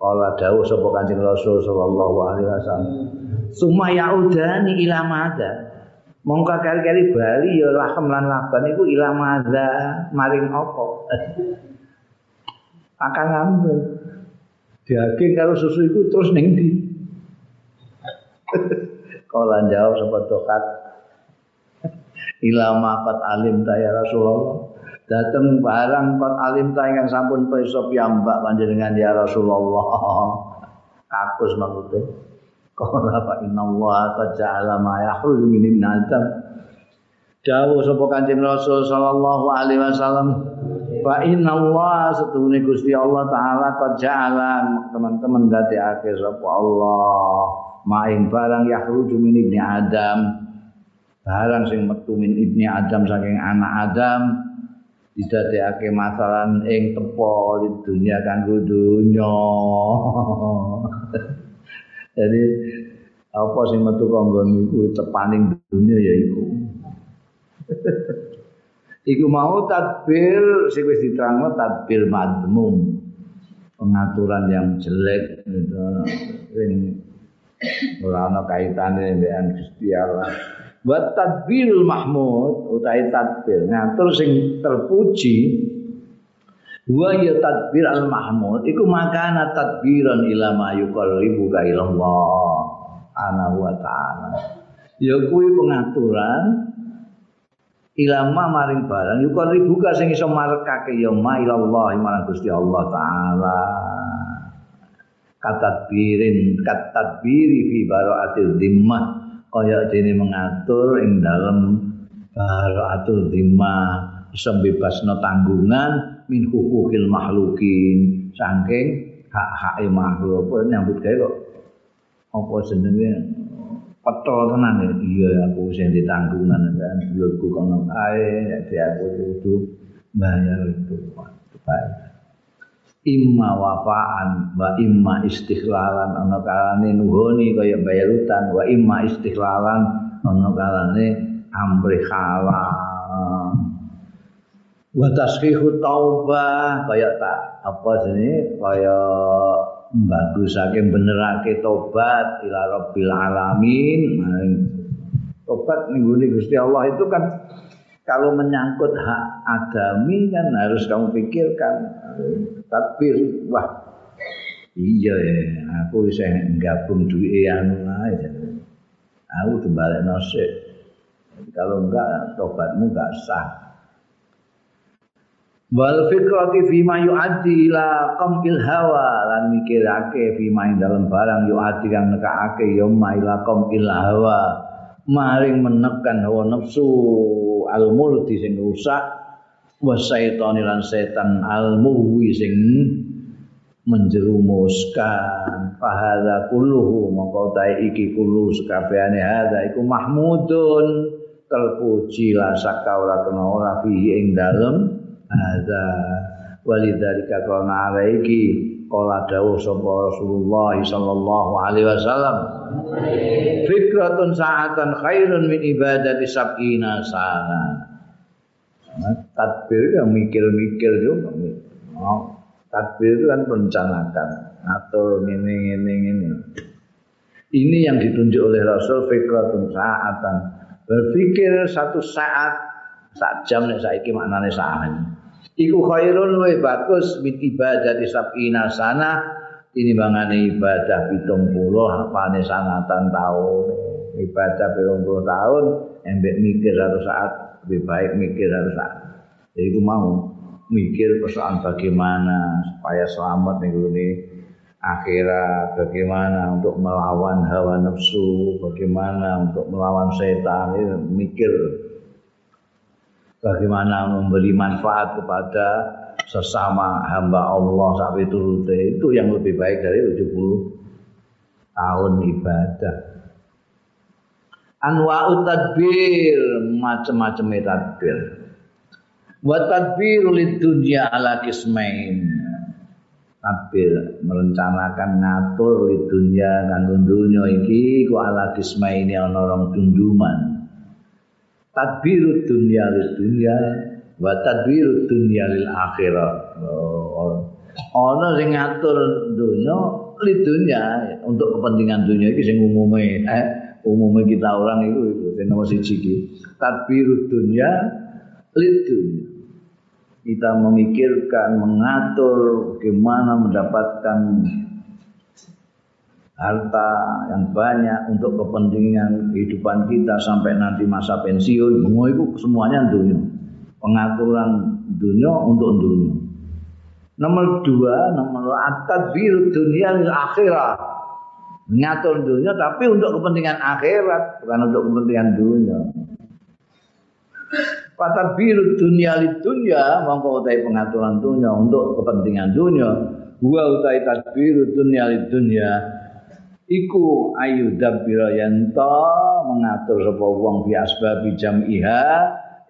Kala dawuh sapa Kanjeng Rasul sallallahu alaihi wasallam. Suma yaudani ila madza. Mongko kali-kali bali ya lahem lan laban iku ila madza maring apa? Akan ngambil. Daging karo susu iku terus ning ndi? Kala jawab sapa tokat. Ila maqat alim ta ya Rasulullah. Dateng barang kot alim ta ingkang sampun pirsa piyambak panjenengan ya Rasulullah. Kakus maksude. Qala fa inna Allah qad ja'ala ma yahruju min ibn Adam. Dawuh sapa Kanjeng Rasul sallallahu alaihi wasallam Fa inna Allah setuhune Gusti Allah taala qad ja'ala teman-teman dadekake sapa Allah maing barang yahruju min ibni Adam barang sing metu min ibni Adam saking anak Adam didadekake masalah ing tepo di dunia kanggo dunya. Jadi apa sing metu kanggo niku tepaning dunia ya iku. iku mau tadbir sing wis diterangno tadbir madmum. Pengaturan yang jelek gitu. Sing ora ana kaitane dengan Gusti Allah. Wa tadbirul mahmud utahe tadbir. Ngatur sing terpuji. Wa ya tadbir al mahmud iku makana tadbiran ila ma yuqarribu ka ilallah. Ana wa ta'ala. Ya kuwi pengaturan ilama maring barang yuqarribu ka sing iso marekake ya ma ilallah marang Gusti Allah taala. Katadbirin katadbiri fi baraatil dhimmah kaya dene mengatur ing dalam baraatul dhimma iso bebasno tanggungan min hukukil makhlukin. Saking hak-hake makhluk apa nyambut gawe kok? Apa jenenge? Petol tenan ya? Iya aku sing ditanggungan kan. Dulurku kono ae nek aku kudu bayar itu. Baik imma wafaan wa imma istikhlalan ana kalane nuhoni kaya bayar utang wa imma istikhlalan ana kalane amri halal. Wa tasfihu taubah kaya tak apa sini kaya bagusake benerake tobat ila rabbil alamin. Tobat ning Gusti Allah itu kan kalau menyangkut hak adami kan harus kamu pikirkan. Takbir wah. Iya ya aku bisa gabung duit anu aja. Aku tuh balik nasib. Kalau enggak tobatmu enggak sah. Wal fikrati fi ma yu'addi ila qamil hawa. Lan mikirake fi ma dalam barang yu'addi kang nekake ya ma ila qamil hawa. Maring menekan hawa nafsu al multi sing rusak wasaitani lan setan almuwi sing menjerumuskan. Fahadha kulluhu mongko iki kullu sekabehane hadza iku mahmudun terpuji la saka ora kena ora fihi ing dalem. Hadza walidzalika kana iki kala dawuh sapa Rasulullah sallallahu alaihi wasallam fikratun sa'atan khairun min ibadati sab'ina sana. Tadbir yang mikir-mikir juga oh, tadbir itu kan perencanaan atur ngene ngene ngene. Ini yang ditunjuk oleh Rasul fikratun sa'atan. Berpikir satu saat sak jam nek saiki maknane saat iku khairun luwih bagus min ibadah di sabina sana ini bangane ibadah pitung puluh apane sanatan tahun ibadah pitung puluh tahun embek mikir satu saat lebih baik mikir satu saat. Jadi aku mau mikir persoalan bagaimana supaya selamat nih ini akhirat bagaimana untuk melawan hawa nafsu bagaimana untuk melawan setan ini mikir bagaimana memberi manfaat kepada sesama hamba Allah sampai turute itu yang lebih baik dari 70 tahun ibadah. Anwa'ut tadbir macam-macam tadbir. Wa tadbir lid dunya ala kismain. Tadbir merencanakan ngatur lid dunya kanggo dunya iki ku ala kismain ana orang dunduman. Tadbirud dunya lil dunya wa tadbirud dunya lil akhirah oh, sing ngatur dunya lil dunya untuk kepentingan dunia iki sing umume eh umume kita orang itu itu sing nomor siji iki. Tadbirud dunya dunya kita memikirkan mengatur bagaimana mendapatkan harta yang banyak untuk kepentingan kehidupan kita sampai nanti masa pensiun. Semua itu semuanya dunia pengaturan dunia untuk dunia nomor dua nomor atat biru dunia akhirat. Mengatur dunia tapi untuk kepentingan akhirat bukan untuk kepentingan dunia Kata biru dunia di dunia mongko utai pengaturan dunia untuk kepentingan dunia. Gua utai tadbiru dunia di dunia iku ayu dabbira yanto mengatur sapa wong bi asbab jam'iha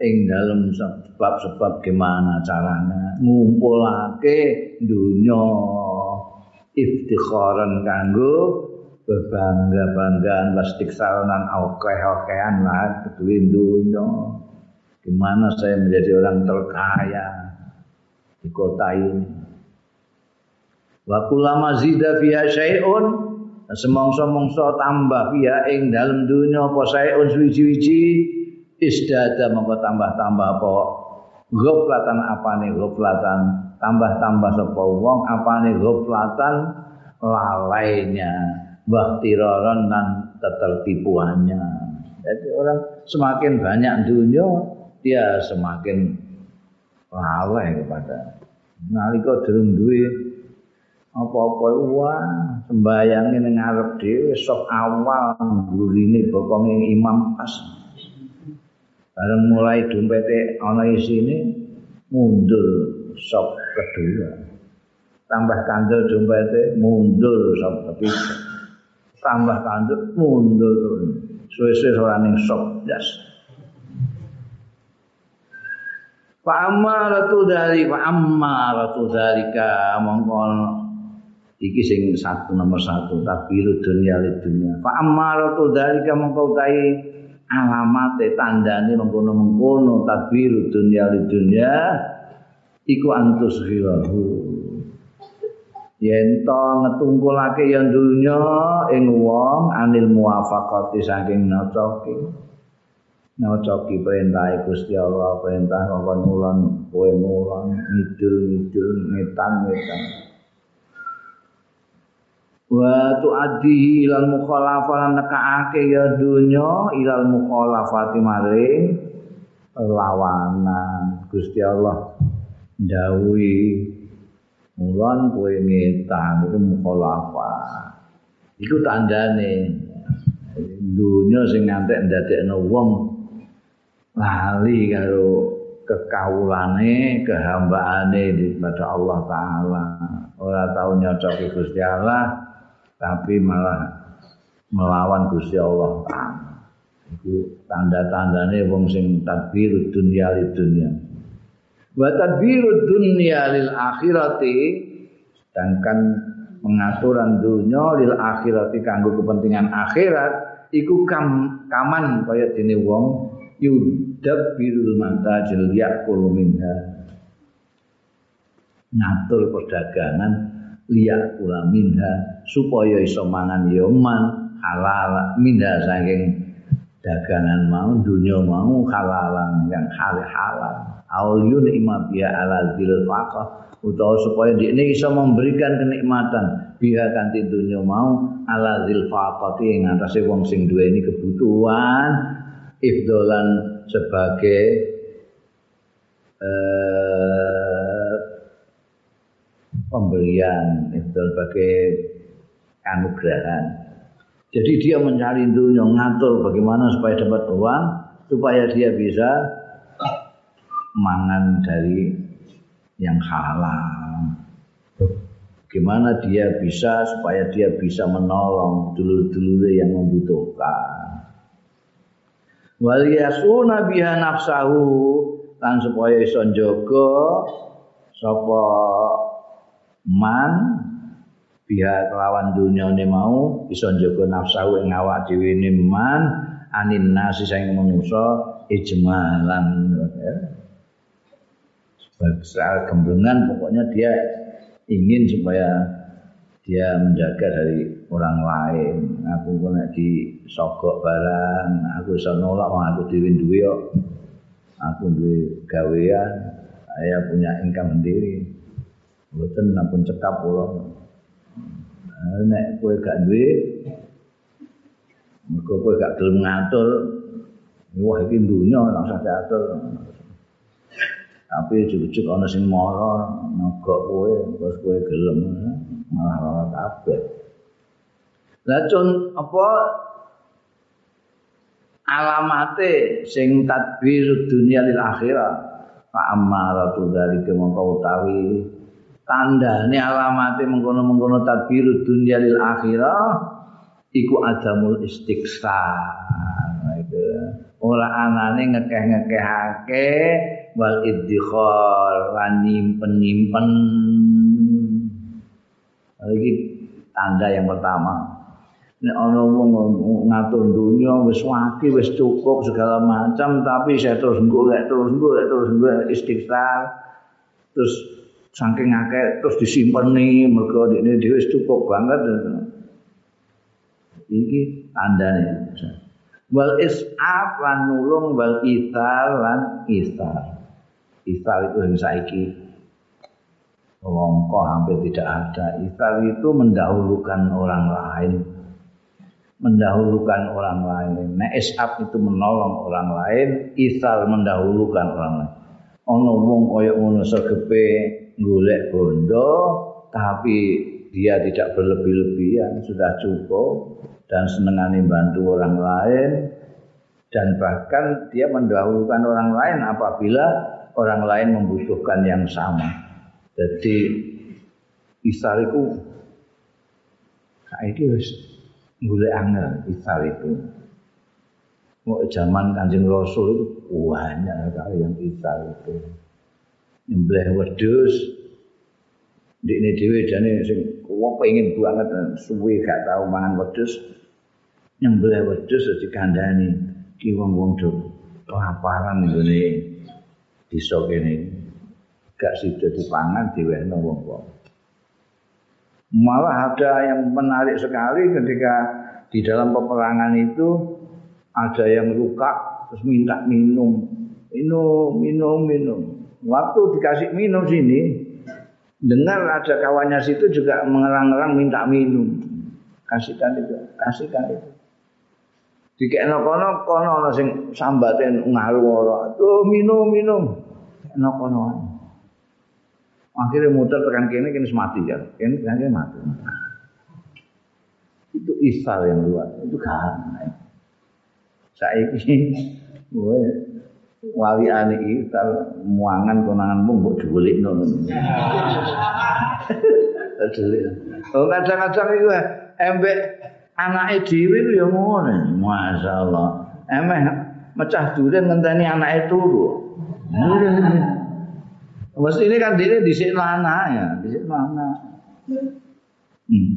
ing dalem sebab-sebab gimana caranya ngumpulake dunya iftikharan kanggo berbangga-banggaan plastik salonan okeh-okehan lah keduin dunya. Gimana saya menjadi orang terkaya di kota ini? Wa kulama zida fiha syai'un semongso-mongso tambah ya ing dalam dunia apa saeun suwi-wiji isdada mongko tambah-tambah apa? Ghaflatan apane ghaflatan? Tambah-tambah sapa wong apane ghaflatan? Lalainya waktiraron dan ketertipuannya jadi orang semakin banyak dunia dia semakin lalai kepada nalika durung duwe apa-apa wah sembayang ning ngarep dhewe sok awal gurine bokonge imam pas. Bareng mulai dompete ana isine mundur sok kedua. Tambah kandel dompete mundur sok ketiga. Tambah kandel mundur suwe-suwe ora ning sok jas. Fa ratu dari fa ratu dari ka iki sing satu nomor satu tabiru dunia li dunia. Fa amaratu dalika mengkau tai alamat tandane mengkono mengkono tabiru dunia li dunia iku antus hilahu. Yen to ngetungkulake yang dunya ing wong anil muwafaqati saking nocoki nocoki perintah Gusti Allah perintah kongkon mulan kowe ngidul ngidul ngetan ngetan wa tu'addihi ilal mukhalafah nekaake ya dunya ilal mukhalafati maring lawanan Gusti Allah ndawuhi mulan kowe ngetan iku mukhalafah. Iku tandane. Dunya sing ngantek ndadekno wong lali karo kekawulane kehambaane pada Allah taala. Ora tau nyocoki Gusti Allah tapi malah melawan Gusti Allah Taala. Itu tanda-tandane wong sing tadbir dunya li dunya. Wa tadbir dunya lil akhirati sedangkan pengaturan dunia lil akhirat kanggo kepentingan akhirat iku kam kaman kaya dene wong yudab birul mantajil yakul minha ngatur perdagangan liyak kula minha supaya iso mangan ya man halal. Minha saking dagangan mau dunia mau halalan yang halal halal aulun imabia ala zil faqah utawa supaya ini bisa memberikan kenikmatan. Biha kanthi dunia mau ala zil faqati ing atase wong sing duweni kebutuhan. Ifdolan sebagai eh, pemberian itu sebagai anugerah jadi dia mencari dunia, ngatur bagaimana supaya dapat uang, supaya dia bisa mangan dari yang halal. Bagaimana dia bisa supaya dia bisa menolong dulur-dulur yang membutuhkan. Wal yasuna biha nafsahu lan supaya iso njaga sapa man biha kelawan dunyane mau bisa njaga nafsu ing awak dhewe man anin nasi sing manusa ijmalan ya. gemblengan pokoknya dia ingin supaya dia menjaga dari orang lain. Aku kena di sogok barang aku bisa nolak aku dhewe duwe aku duwe gawean saya punya income sendiri mboten ampun cekap kula. Nek kowe gak duwe mergo kowe gak gelem ngatur. Wah iki dunya ora usah diatur. Tapi ujug-ujug ana sing mara nogok kowe terus kowe gelem malah ora kabeh. Lah apa? Alamate sing tadbir dunia lil akhirah. Fa ammaratu dzalika mongko utawi tandane alamate mengkono-mengkono tadbirud dunya lil akhirah iku adamul istiqsar itu ora anane ngekeh-ngekehake wal iddikhar lan nyimpen-nyimpen. Iki tanda yang pertama. Ana wong ngatur dunia wis waki wis cukup segala macam tapi saya terus golek terus golek terus golek istighfar. Terus saking akeh terus disimpen nih mergo ini dhewe cukup banget iki tandane wal isaf lan nulung wal ithar lan istar istar itu yang saiki Longko hampir tidak ada. Istar itu mendahulukan orang lain. Mendahulukan orang lain. Nah, isaf itu menolong orang lain. Istar mendahulukan orang lain. Ono wong koyok ngono segepe golek bondo tapi dia tidak berlebih-lebihan sudah cukup dan senengani bantu orang lain dan bahkan dia mendahulukan orang lain apabila orang lain membutuhkan yang sama. Jadi isar itu saiki wis golek angel isar itu. Mau zaman Kanjeng Rasul itu banyak sekali yang isar itu. Nyembelih wedhus. Ndekne dhewe jane sing wong pengin banget suwe gak tau mangan wedhus. Nyembelih wedhus dadi kandhani. Ki wong-wong do kelaparan ngene desa kene. Gak sida dipangan diwehno wong-wong. Malah ada yang menarik sekali ketika di dalam peperangan itu ada yang luka terus minta minum. Minum minum minum waktu dikasih minum sini dengar ada kawannya situ juga mengerang-erang minta minum. Kasihkan itu kasihkan itu. Dikekno kono kono ana sing sambaten ngaru ora. Tuh minum minum. Kekno kono. Akhirnya muter tekan kene kene mati ya. Kene kene mati. Itu isal yang luar itu kan saiki wali ane iki muangan konanganmu mbok dhulikno. Dhulik. Oh kadang-kadang iku embek anake dhewe ku ya ngono. Masyaallah. Emeh mecah duren ngenteni anake turu. Mesti ini kan diri di sini anak ya, di sini anak. Hmm.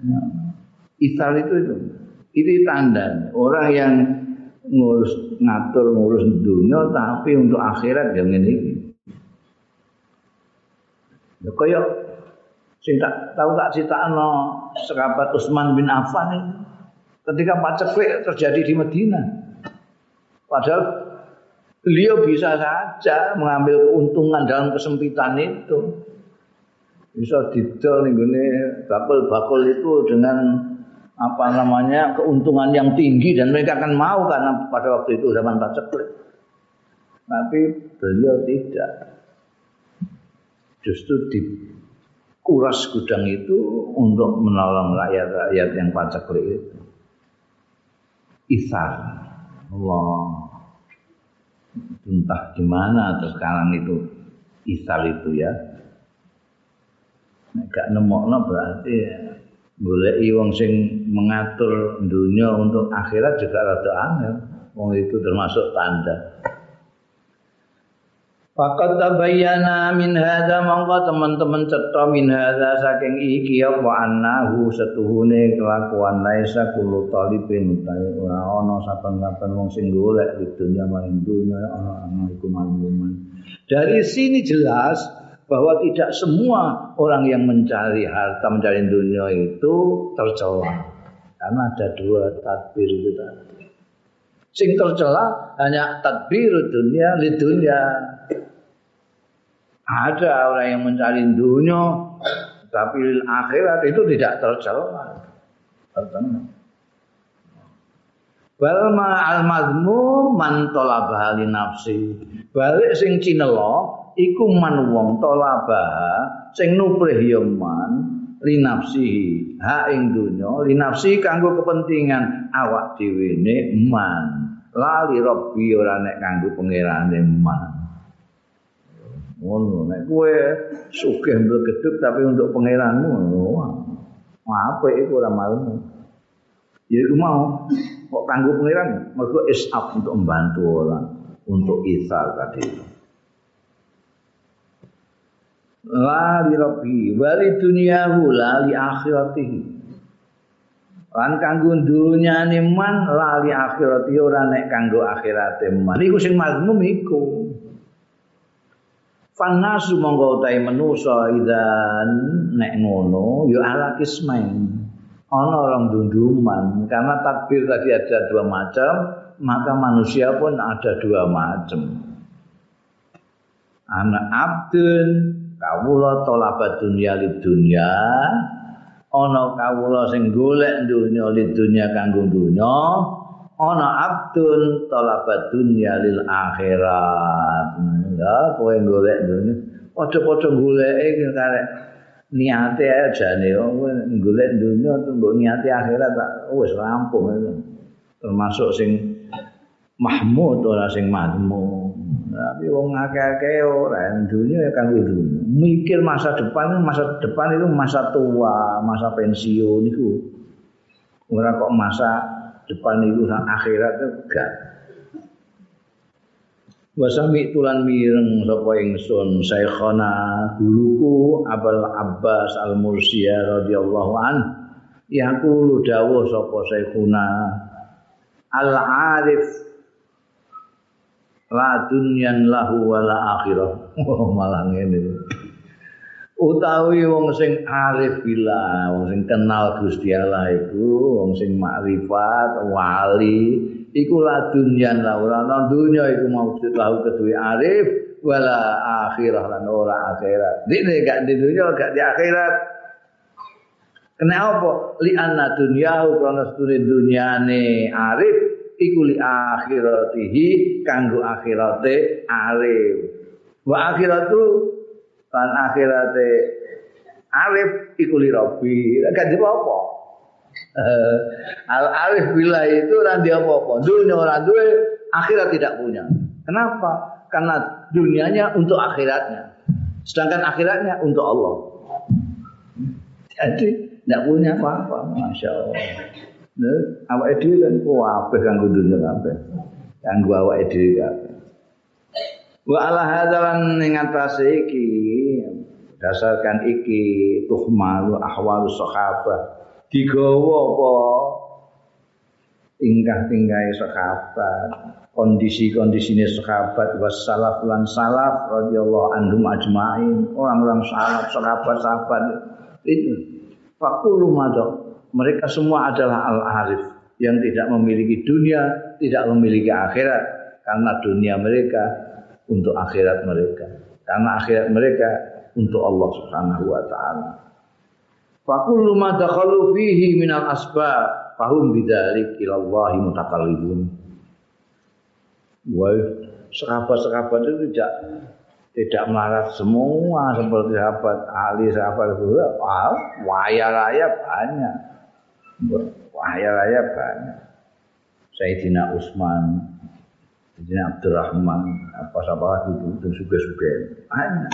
Ya. Isar itu itu. Itu tanda orang yang ngurus ngatur ngurus dunia tapi untuk akhirat yang ini. Ya kaya sing tak tahu tak critakno sahabat Utsman bin Affan ini ketika paceklik terjadi di Medina. Padahal beliau bisa saja mengambil keuntungan dalam kesempitan itu. Bisa didol nih bakul-bakul itu dengan apa namanya keuntungan yang tinggi dan mereka akan mau karena pada waktu itu zaman paceklik. Tapi beliau tidak. Justru di kuras gudang itu untuk menolong rakyat-rakyat yang paceklik itu. Isar. Allah. Entah gimana sekarang itu isar itu ya. Gak nemokno berarti ya. Boleh wong sing mengatur dunia untuk akhirat juga rada aneh. Wong itu termasuk tanda. Fakat tabayyana min hadza mongko teman-teman cetha min hadza saking iki apa annahu setuhune kelakuan laisa kullu talibin utahe ora ana saben-saben wong sing golek di dunia maring dunia ana iku malmuman. Dari sini jelas bahwa tidak semua orang yang mencari harta mencari dunia itu tercela. Karena ada dua tadbir itu tadi. Sing tercela hanya tadbir dunia li dunia ada orang yang mencari dunia tapi akhirat itu tidak tercela. Tertentu. Balma al mazmum man talabah li nafsi. Balik sing cinelo iku man wong talabah sing nuprih ya man li nafsi ha ing dunya li nafsi kanggo kepentingan awak dhewe ne man. Lali robbi ora nek kanggo pangerane man. Ngono nek kowe sugih geduk tapi untuk pangeranmu wah apa iku ora malu ya iku mau kok kanggo pangeran? Mergo isaf untuk membantu orang untuk isar tadi la li rabbi wa li dunyahu la li akhiratihi lan kanggo dunyane man la li akhirati ora nek kanggo akhirate man iku sing mazmum iku Fanasu monggo utahe manusa idan nek ngono ya ala kismain. Ana orang dunduman karena takbir tadi ada dua macam, maka manusia pun ada dua macam. Anak abdun kawula tolabat dunya lid dunya ana kawula sing golek dunya lid dunya kanggo dunya ana abdun talabat dunya lil akhirat. Ya kowe golek dunya. Padha-padha goleke karek niate aja nih kowe golek dunya mbok niate akhirat wis rampung. Termasuk sing mahmud ora sing madmu tapi wong akeh-akeh ora dunya ya kanggo dunya mikir masa depan masa depan itu masa tua masa pensiun itu. Ora kok masa depan itu sang akhirat itu gak. Wasami tulan mireng sapa ingsun Syekhana guruku Abul Abbas Al Mursiya radhiyallahu an. Yaqulu dawuh sapa Syekhuna Al Arif la dunyan lahu wala akhirah. Oh malah ngene. utawi wong sing arif bila wong sing kenal Gusti Allah iku wong sing makrifat wali iku la dunyan la ora ana dunya iku maujud lahu kedue arif wala akhirah. Lan ora akhirat. Dene gak di dunya gak di akhirat. Kenapa li anna dunyahu krana sedune dunyane arif iku li akhiratihi kanggo akhirate arif wa akhiratu lan akhirate alif iku li rabbi. Gak apa? Al alif bila itu ora di apa-apa. Dunia ora duwe akhirat tidak punya. Kenapa? Karena dunianya untuk akhiratnya. Sedangkan akhiratnya untuk Allah. Jadi tidak punya apa-apa. Masya Allah nah, awak edwi kan kuwabe kanggo dunia kabeh. Kanggo awak edwi kabeh. Wa ala hadalan ing atase iki dasarkan iki tuhmalu ahwalu sahabat digawa apa? Tingkah-tingkahe sahabat kondisi-kondisine sahabat wassalaf lan salaf radhiyallahu anhum ajmain. Orang-orang salaf sahabat-sahabat. Itu fakulu mereka semua adalah al-arif yang tidak memiliki dunia tidak memiliki akhirat karena dunia mereka untuk akhirat mereka karena akhirat mereka untuk Allah Subhanahu wa taala fakulu ma dakhalu fihi minal asbab fahum bidzalik ila Allah mutakallibun Wah, sahabat-sahabat itu tidak tidak melarat semua seperti sahabat Ali, sahabat itu. Wah, waya banyak. Waya raya banyak. Sayyidina Utsman, Sayyidina Abdurrahman, apa siapa lagi itu, dan suge-suge. Banyak.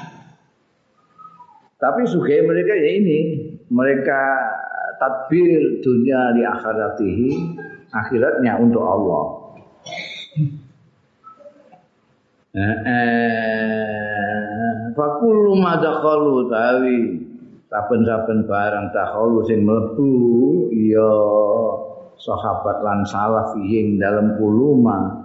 Tapi suge mereka ya ini, mereka tadbir dunia di akhiratihi, akhiratnya untuk Allah. Fakulu madakhalu tawi saben-saben barang dakhalu sing mlebu ya sahabat lan salaf ing dalam kuluma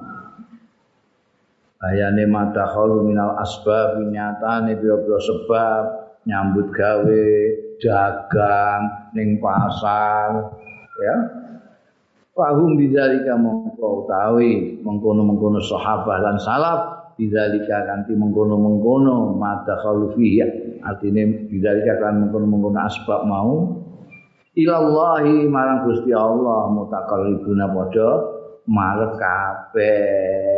ayane madakhalu minal asbab nyatane pira-pira sebab nyambut gawe dagang ning pasar ya. Fahum bidzalika mongko utawi mengkono-mengkono sahabat lan salaf bidzalika kanthi mengkono-mengkono mata khalufi artine bidzalika kan mengkono-mengkono asbab mau. Ilallahi marang Gusti Allah mutakallibuna padha marep kabeh.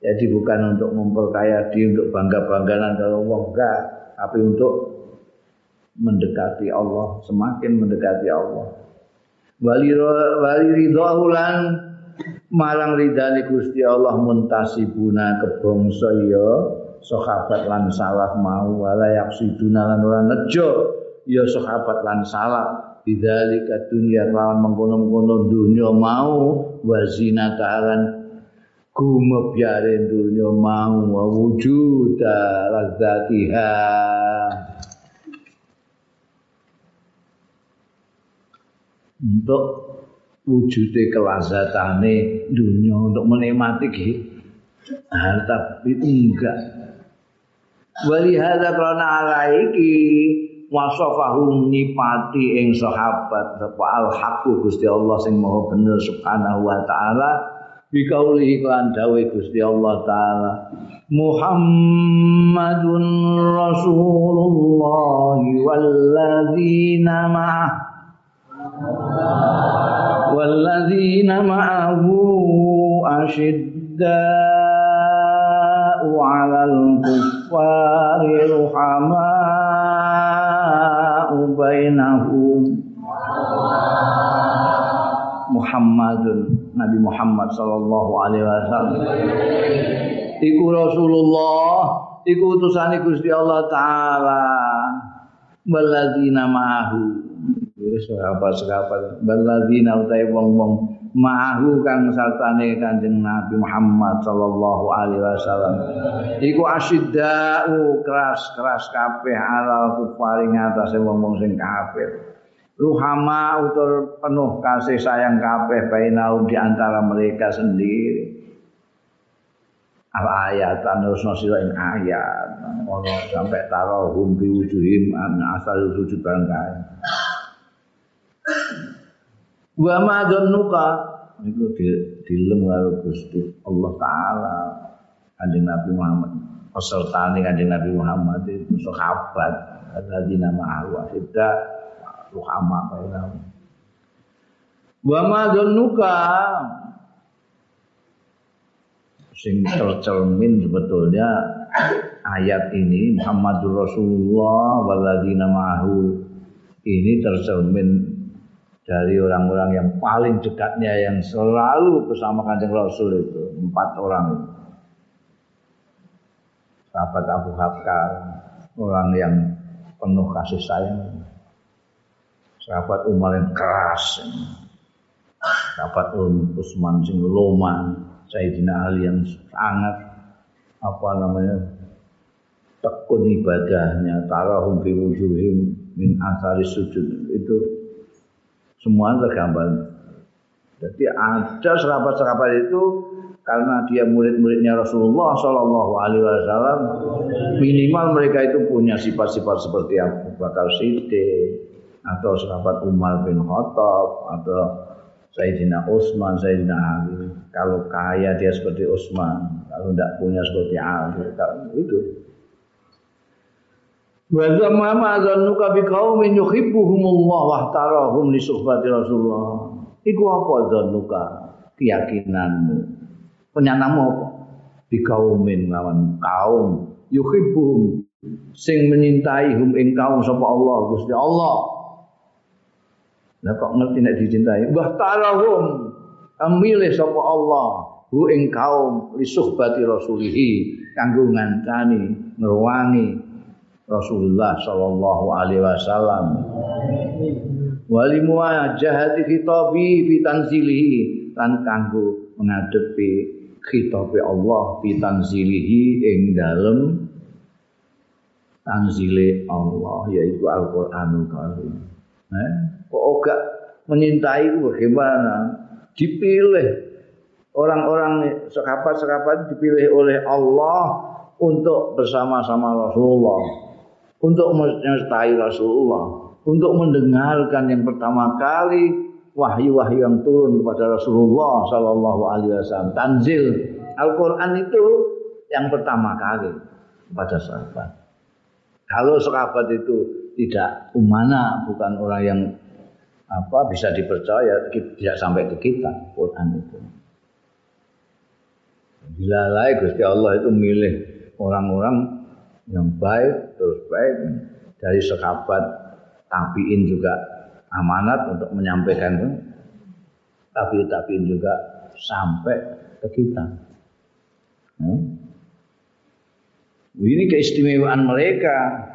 Jadi bukan untuk memperkaya diri untuk bangga-bangganan kalau Allah enggak. Tapi untuk mendekati Allah semakin mendekati Allah. Wali wali marang ridane Gusti Allah muntasibuna kebangsa ya sahabat lan salaf mau wala yaksiduna lan ora nejo. Ya sahabat lan salaf bidzalika dunya lawan mengkono-mengkono dunya mau wazina ta'alan gumebyare dunya mau wa wujuda ladzatiha untuk wujude kelazatane dunia untuk menikmati harta itu enggak. Wali hadza karena alaiki wasafahum nipati ing sahabat sapa al haqu Gusti Allah sing maha bener subhanahu wa taala. Bi kauli iklan dawuh Gusti Allah taala Muhammadun Rasulullah walladzina ma'ah والذين معه أشداء على الكفار رحماء بينهم. محمد نبي محمد صلى الله عليه وسلم. إيكو رسول الله إيكو utusan Gusti الله تعالى والذين معه sahabat-sahabat. Baladzina utai wong-wong ma'ahu kang sartane Kanjeng Nabi Muhammad sallallahu alaihi wasallam. Iku asyiddau keras-keras kabeh ala kufari ngatasé wong-wong sing kafir. Ruhama utur penuh kasih sayang kabeh bainau di antara mereka sendiri. Al ayat terus sira ing ayat? Ono sampai tarohum bi wujuhim asal sujud bareng Wa ma dzannuka niku dilem karo Gusti Allah taala Kanjeng Nabi Muhammad. Pesertane Kanjeng Nabi Muhammad itu sahabat. Alladzina ma'ahu asidda ruhama bainahum. Wa ma dzannuka sing tercermin sebetulnya ayat ini Muhammadur Rasulullah walladzina ma'ahu. Ini tercermin dari orang-orang yang paling dekatnya yang selalu bersama kanjeng Rasul itu empat orang sahabat Abu Bakar orang yang penuh kasih sayang. Sahabat Umar yang keras. Sahabat Utsman sing loman Sayyidina Ali yang sangat apa namanya tekun ibadahnya, tarahum fi wujuhim min asari sujud. Itu semua tergambar. Jadi ada serapat-serapat itu karena dia murid-muridnya Rasulullah Shallallahu Alaihi Wasallam minimal mereka itu punya sifat-sifat seperti Abu Bakar Siddiq atau sahabat Umar bin Khattab atau Sayyidina Utsman, Sayyidina Ali. Kalau kaya dia seperti Utsman, kalau tidak punya seperti Ali, itu Wa zamma ma zannuka bi qaumin yuhibbuhumullah wa ihtarahum li suhbati Rasulullah. Iku apa zannuka? Keyakinanmu. Penyanamu apa? Bi qaumin lawan kaum yuhibbuhum sing menyintai hum ing kaum sapa Allah Gusti Allah. Lah kok ngerti nek dicintai? Wa ihtarahum amilih sapa Allah hu ing kaum li suhbati Rasulihi kanggo ngancani Rasulullah sallallahu alaihi wasallam. Wali muwajahati khitabi fi tanzilihi lan kanggo menghadapi khitabe Allah fi tanzilihi ing dalem tanzile Allah yaitu Al-Qur'anul Karim. Eh, kok gak menyintai bagaimana? Dipilih orang-orang sekapat-sekapat dipilih oleh Allah untuk bersama-sama Rasulullah untuk menyertai Rasulullah, untuk mendengarkan yang pertama kali wahyu-wahyu yang turun kepada Rasulullah Sallallahu Alaihi Wasallam. Tanzil Al-Quran itu yang pertama kali kepada sahabat. Kalau sahabat itu tidak umana, bukan orang yang apa bisa dipercaya, tidak sampai ke kita Quran itu. Bila lain Gusti Allah itu milih orang-orang yang baik terus baik dari sahabat tabiin juga amanat untuk menyampaikan tapi tabiin juga sampai ke kita. Hmm? Ini keistimewaan mereka.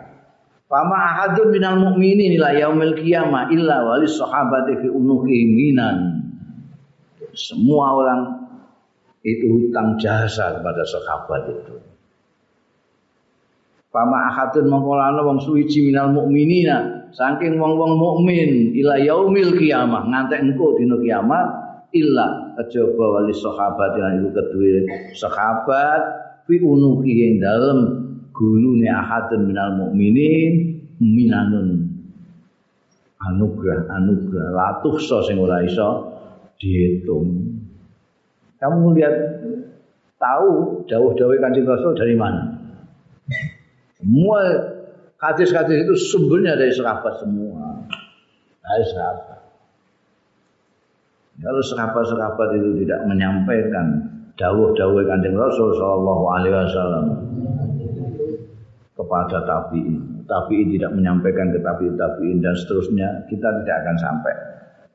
Fama ahadun minal mu'minin ila yaumil qiyamah illa walis sahabati fi unuki minan. Semua orang itu hutang jasa kepada sahabat itu. Pama ahadun mongkolana wong suwiji minal mukminina saking wong-wong mukmin ila yaumil kiamah ngantek engko dina kiamat illa kejaba wali sahabat yang itu kedua sahabat fi unuhi yang dalam gulune ahadun minal mukminin minanun. Anugerah anugerah latuh so sing ora iso dihitung. Kamu lihat tahu jauh-jauh kancing rasul dari mana semua hadis-hadis itu sumbernya dari sahabat semua. Dari sahabat. Kalau sahabat-sahabat itu tidak menyampaikan dawuh-dawuh kanjeng Rasul Shallallahu Alaihi Wasallam kepada tabiin, tabiin tidak menyampaikan ke tabiin, tabiin dan seterusnya, kita tidak akan sampai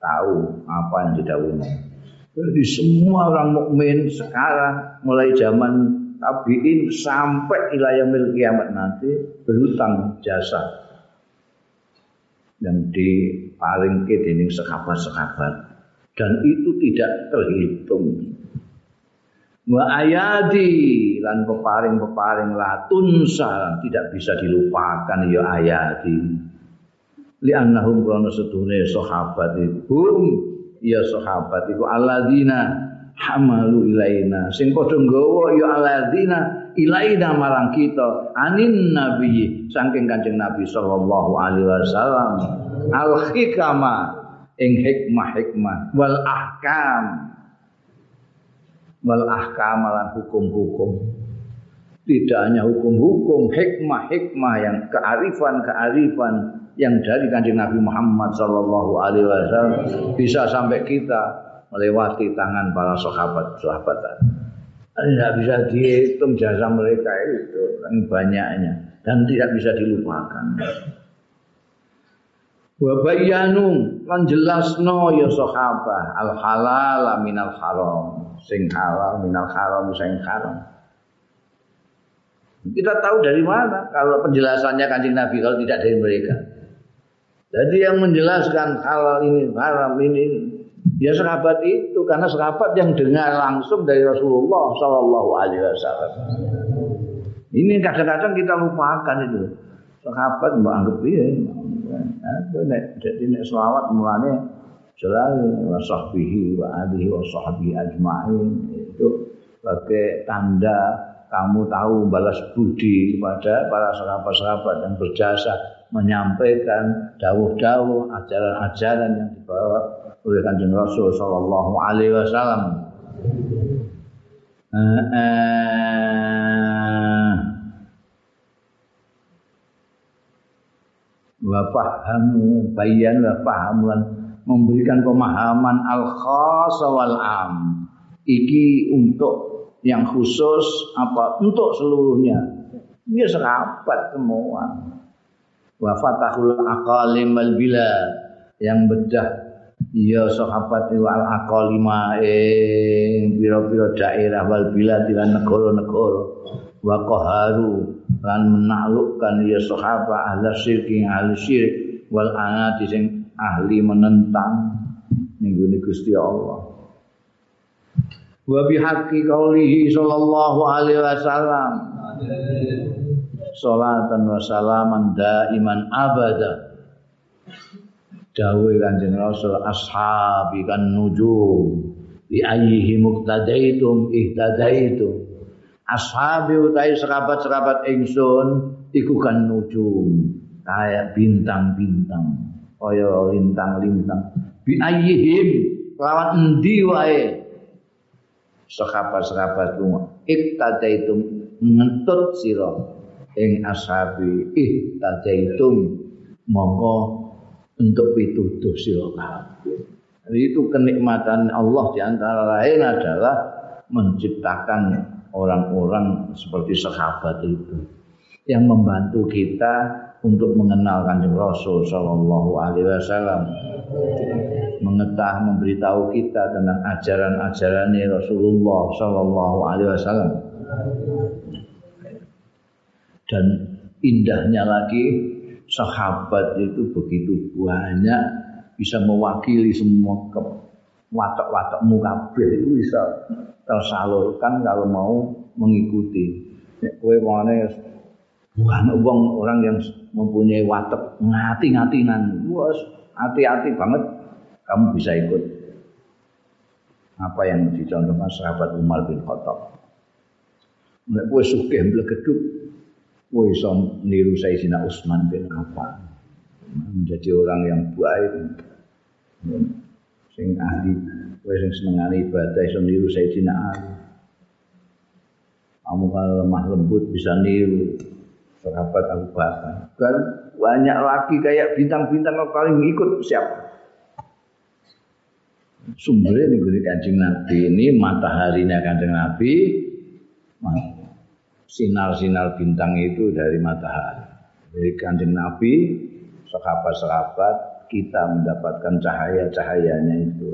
tahu apa yang didawuhi. Jadi semua orang mukmin sekarang mulai zaman tabiin sampai ilayah mil kiamat nanti berhutang jasa. Dan paling ke dening sekabat-sekabat. Dan itu tidak terhitung. Wa ayati lan peparing-peparing tunsa tidak bisa dilupakan ya ayati li annahum krana sedune sahabat hum ya sahabat iku alladzina hamalu ilaina. Sing padha nggawa ya alladzina ilaina marang kita. Anin nabi saking kanjeng nabi sallallahu alaihi wasallam. Al hikama. Ing hikmah hikmah wal ahkam. Wal ahkam lan hukum-hukum. Tidak hanya hukum-hukum hikmah-hikmah yang kearifan-kearifan yang dari kanjeng Nabi Muhammad sallallahu alaihi wasallam bisa sampai kita melewati tangan para sahabat-sahabat tadi. Tidak bisa dihitung jasa mereka itu yang banyaknya dan tidak bisa dilupakan. Wa bayyanu lan jelasno ya sahabat al halal minal haram sing halal minal haram sing haram. Kita tahu dari mana kalau penjelasannya kanjeng Nabi kalau tidak dari mereka. Jadi yang menjelaskan halal ini haram ini Ya sahabat itu karena sahabat yang dengar langsung dari Rasulullah Shallallahu Alaihi Wasallam. Ini kadang-kadang kita lupakan itu. Sahabat mbak anggap dia. Jadi nek selawat mulane selalu wa sahbihi wa alihi wa ajma'in itu sebagai tanda kamu tahu balas budi kepada para sahabat-sahabat yang berjasa menyampaikan dawuh-dawuh ajaran-ajaran yang dibawa oleh kanjeng Rasul Shallallahu Alaihi Wasallam. Uh, wa fahamu bayan wa fahamuan. Memberikan pemahaman al khas wal am. Iki untuk yang khusus apa untuk seluruhnya? Dia serapat semua. Wa fatahul aqalim wal bilad yang bedah ya sahabat wal aqalima ing pira-pira daerah wal bilad lan negara-negara. Wa qaharu lan menaklukkan ya sahabat ahli syirki ahli syirik. Wal anati sing ahli menentang ning Gusti Allah. Wa bihaqqi qaulihi sallallahu alaihi wasallam. Salatan wa salaman daiman abada dawuh kanjeng Rasul ashabi kan nujum bi ayyihi muqtadaitum ihtadaitum ashabi utai serabat-serabat ingsun iku kan nujum kayak bintang-bintang kaya lintang-lintang. Bi ayyihim lawan endi wae? Serabat-serabat lunga iktadaitum ngentut sira. Ing ashabi ihtadaitum monggo untuk pituduh sira kabeh. Itu kenikmatan Allah di antara lain adalah menciptakan orang-orang seperti sahabat itu yang membantu kita untuk mengenal kanjeng Rasul Shallallahu Alaihi Wasallam, mengetah memberitahu kita tentang ajaran-ajaran Rasulullah Shallallahu Alaihi Wasallam. Dan indahnya lagi sahabat itu begitu banyak bisa mewakili semua ke watak-watakmu kabeh itu bisa tersalurkan kalau mau mengikuti. Nek kowe mane bukan wong orang yang mempunyai watak ngati-ngatinan, wes hati-hati banget kamu bisa ikut apa yang dicontohkan sahabat Umar bin Khattab. Nek kowe sugih mblegeduk Kowe iso niru Sayyidina Utsman bin Affan. Menjadi orang yang baik. Sing ahli, kowe sing senengane ibadah iso niru Sayyidina Ali. Kamu kalau lemah lembut bisa niru sahabat Abu Bakar. Kan banyak lagi kayak bintang-bintang kalau paling ikut siapa? Sumbernya nih kancing Nabi ini mataharinya kancing Nabi, sinar-sinar bintang itu dari matahari. Dari kanjeng Nabi, sahabat-sahabat, kita mendapatkan cahaya-cahayanya itu.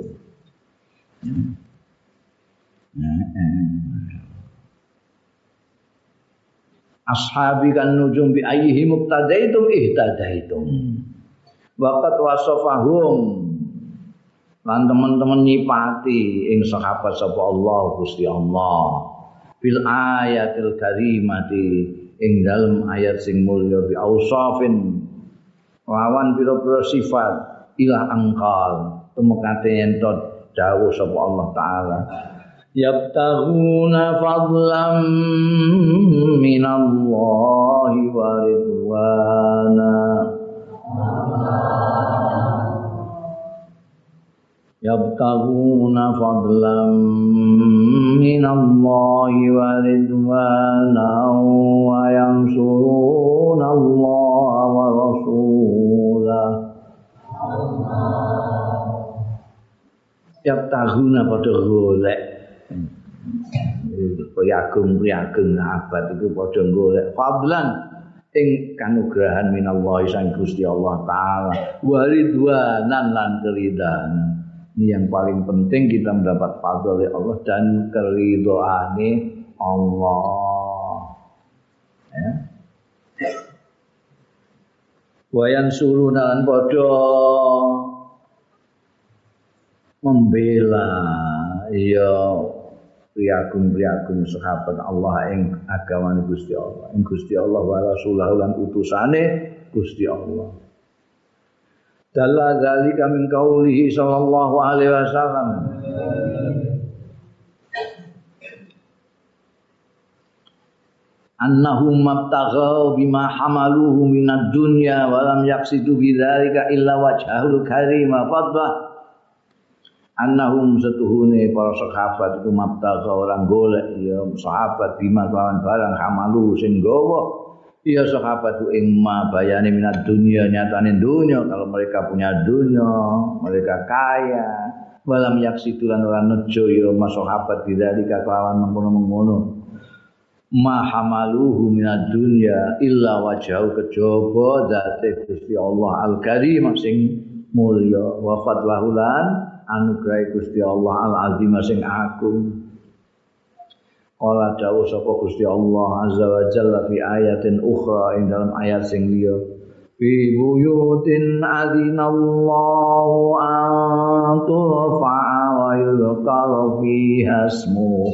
Ashabi kan nujum bi ayyihi muqtadaitum ihtadaitum. Waqat wasafahum lan teman-teman nyipati ing sahabat sapa Allah Gusti Allah. Fil ayatil karimati ing dalem ayat sing mulya bi ausafin lawan pira-pira sifat ila angkal tumekate ento dawuh sapa Allah taala. Yabtaghuna fadlam minallahi wa ridwana minallahi wa ridwanan wa yansuruna Allah wa rasulah yabtaguna pada golek. Priagung priagung abad itu pada golek fadlan. Ing kanugrahan minallahi sang Gusti Allah taala. Waridwanan lan keridhanan Ini yang paling penting kita mendapat fadl oleh Allah dan keridhaane Allah. Ya. Wayan suruna lan padha membela ya priagung-priagung sahabat Allah ing agamane Gusti Allah ing Gusti Allah wa rasulahu lan utusane Gusti Allah Dalla zalika min qaulihi sallallahu alaihi wasallam. Annahum mabtaghaw bima hamaluhu minad dunya wa lam yaqsidu bidzalika illa wajhahul karim. Fadlah annahum setuhune para sahabat iku mabtagha orang golek. Ya sahabat bima lawan barang hamalu sing gawa ya sahabat ing ma bayane minat dunia nyatane dunia. Kalau mereka punya dunia mereka kaya. Walam yaksitulan ora nejo ya sahabat bidzalika kelawan mengkono-mengkono. Ma hamaluhu minad dunya illa wajhahu kejaba zate Gusti Allah al-karim sing mulya wa fadlahulan anugerah Gusti Allah al azim sing agung Kala dawuh sapa Gusti Allah azza wa jalla fi ayatin ukhra ing dalam ayat sing liya. Fi buyutin adzinallahu an turfa'a wa yuzkara fiha ismu.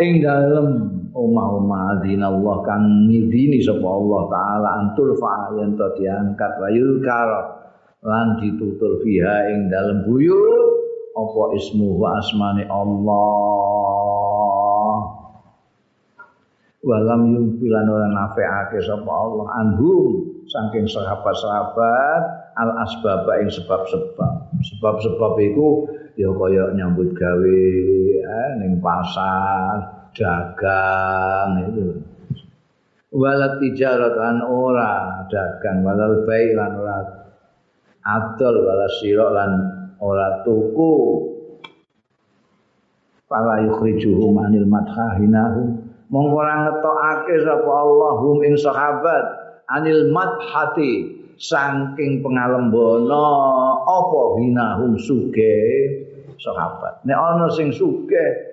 Ing dalem omah-omah adzinallah kang ngidini sapa Allah taala antur fa yen to diangkat wa yuzkara lan ditutur fiha ing dalem buyut apa ismu wa asmane Allah? Walam yumpilan ora nafeake sapa Allah anhum saking sahabat-sahabat al asbab ing sebab-sebab. Sebab-sebab iku ya kaya nyambut gawe eh, ning pasar dagang itu. Walat tijaratan ora dagang walal bai lan ora adol wala sira lan ora tuku. Pala yukhrijuhum anil madhahinahu. Mongko ora ngetokake sapa Allahum ing sahabat. Anil madhati saking pengalembono apa hinahum suge sahabat. Nek ana sing suge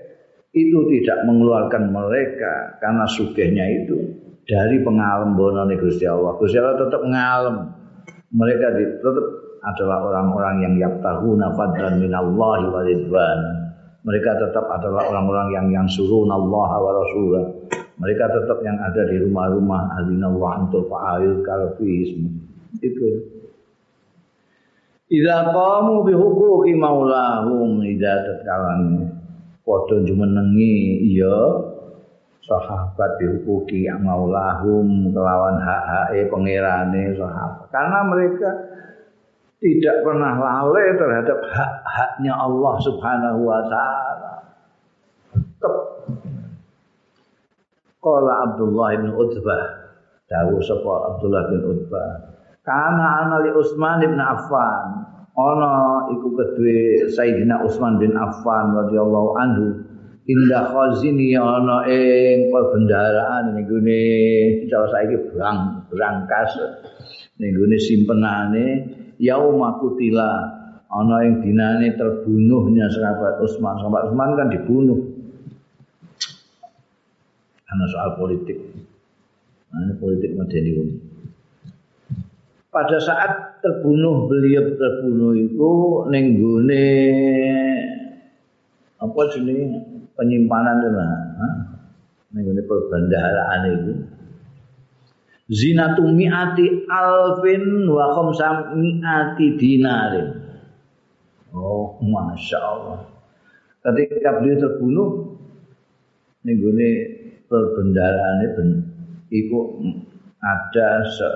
itu tidak mengeluarkan mereka karena sugihnya itu dari pengalembono Gusti Allah. Gusti Allah tetap ngalem. Mereka tetap adalah orang-orang yang yaktahuna fadlan minallahi wa ridwan. Mereka tetap adalah orang-orang yang yang suruh Allah wa rasulah. Mereka tetap yang ada di rumah-rumah adinallah untuk fa'ayul kalfismu. Itu. Idza qamu bi huquqi maulahum idza tatkalane padha jumenengi iya sahabat dihukuki maulahum kelawan hak-hake pangerane sahabat karena mereka tidak pernah lalai terhadap hak-haknya Allah Subhanahu wa taala. Qala Abdullah bin Utbah, dawu sapa Abdullah bin Utbah, kana ana li Utsman bin Affan, ana iku kedue Sayyidina Utsman bin Affan radhiyallahu anhu. Indah khazini ana ing perbendaraan ning gone. Cara saiki brang brangkas ning gone simpenane yauma kutila ana ing dinane terbunuhnya sahabat Utsman. Sahabat Utsman kan dibunuh. Karena soal politik. Nah, ini politik modern Pada saat terbunuh beliau terbunuh itu nenggune apa jenis penyimpanan itu lah, nenggune perbendaharaan itu zinatu mi'ati alfin wa khamsa mi'ati dinarin. Oh, Masya Allah. Ketika beliau terbunuh, ini gue perbendaraan itu ada se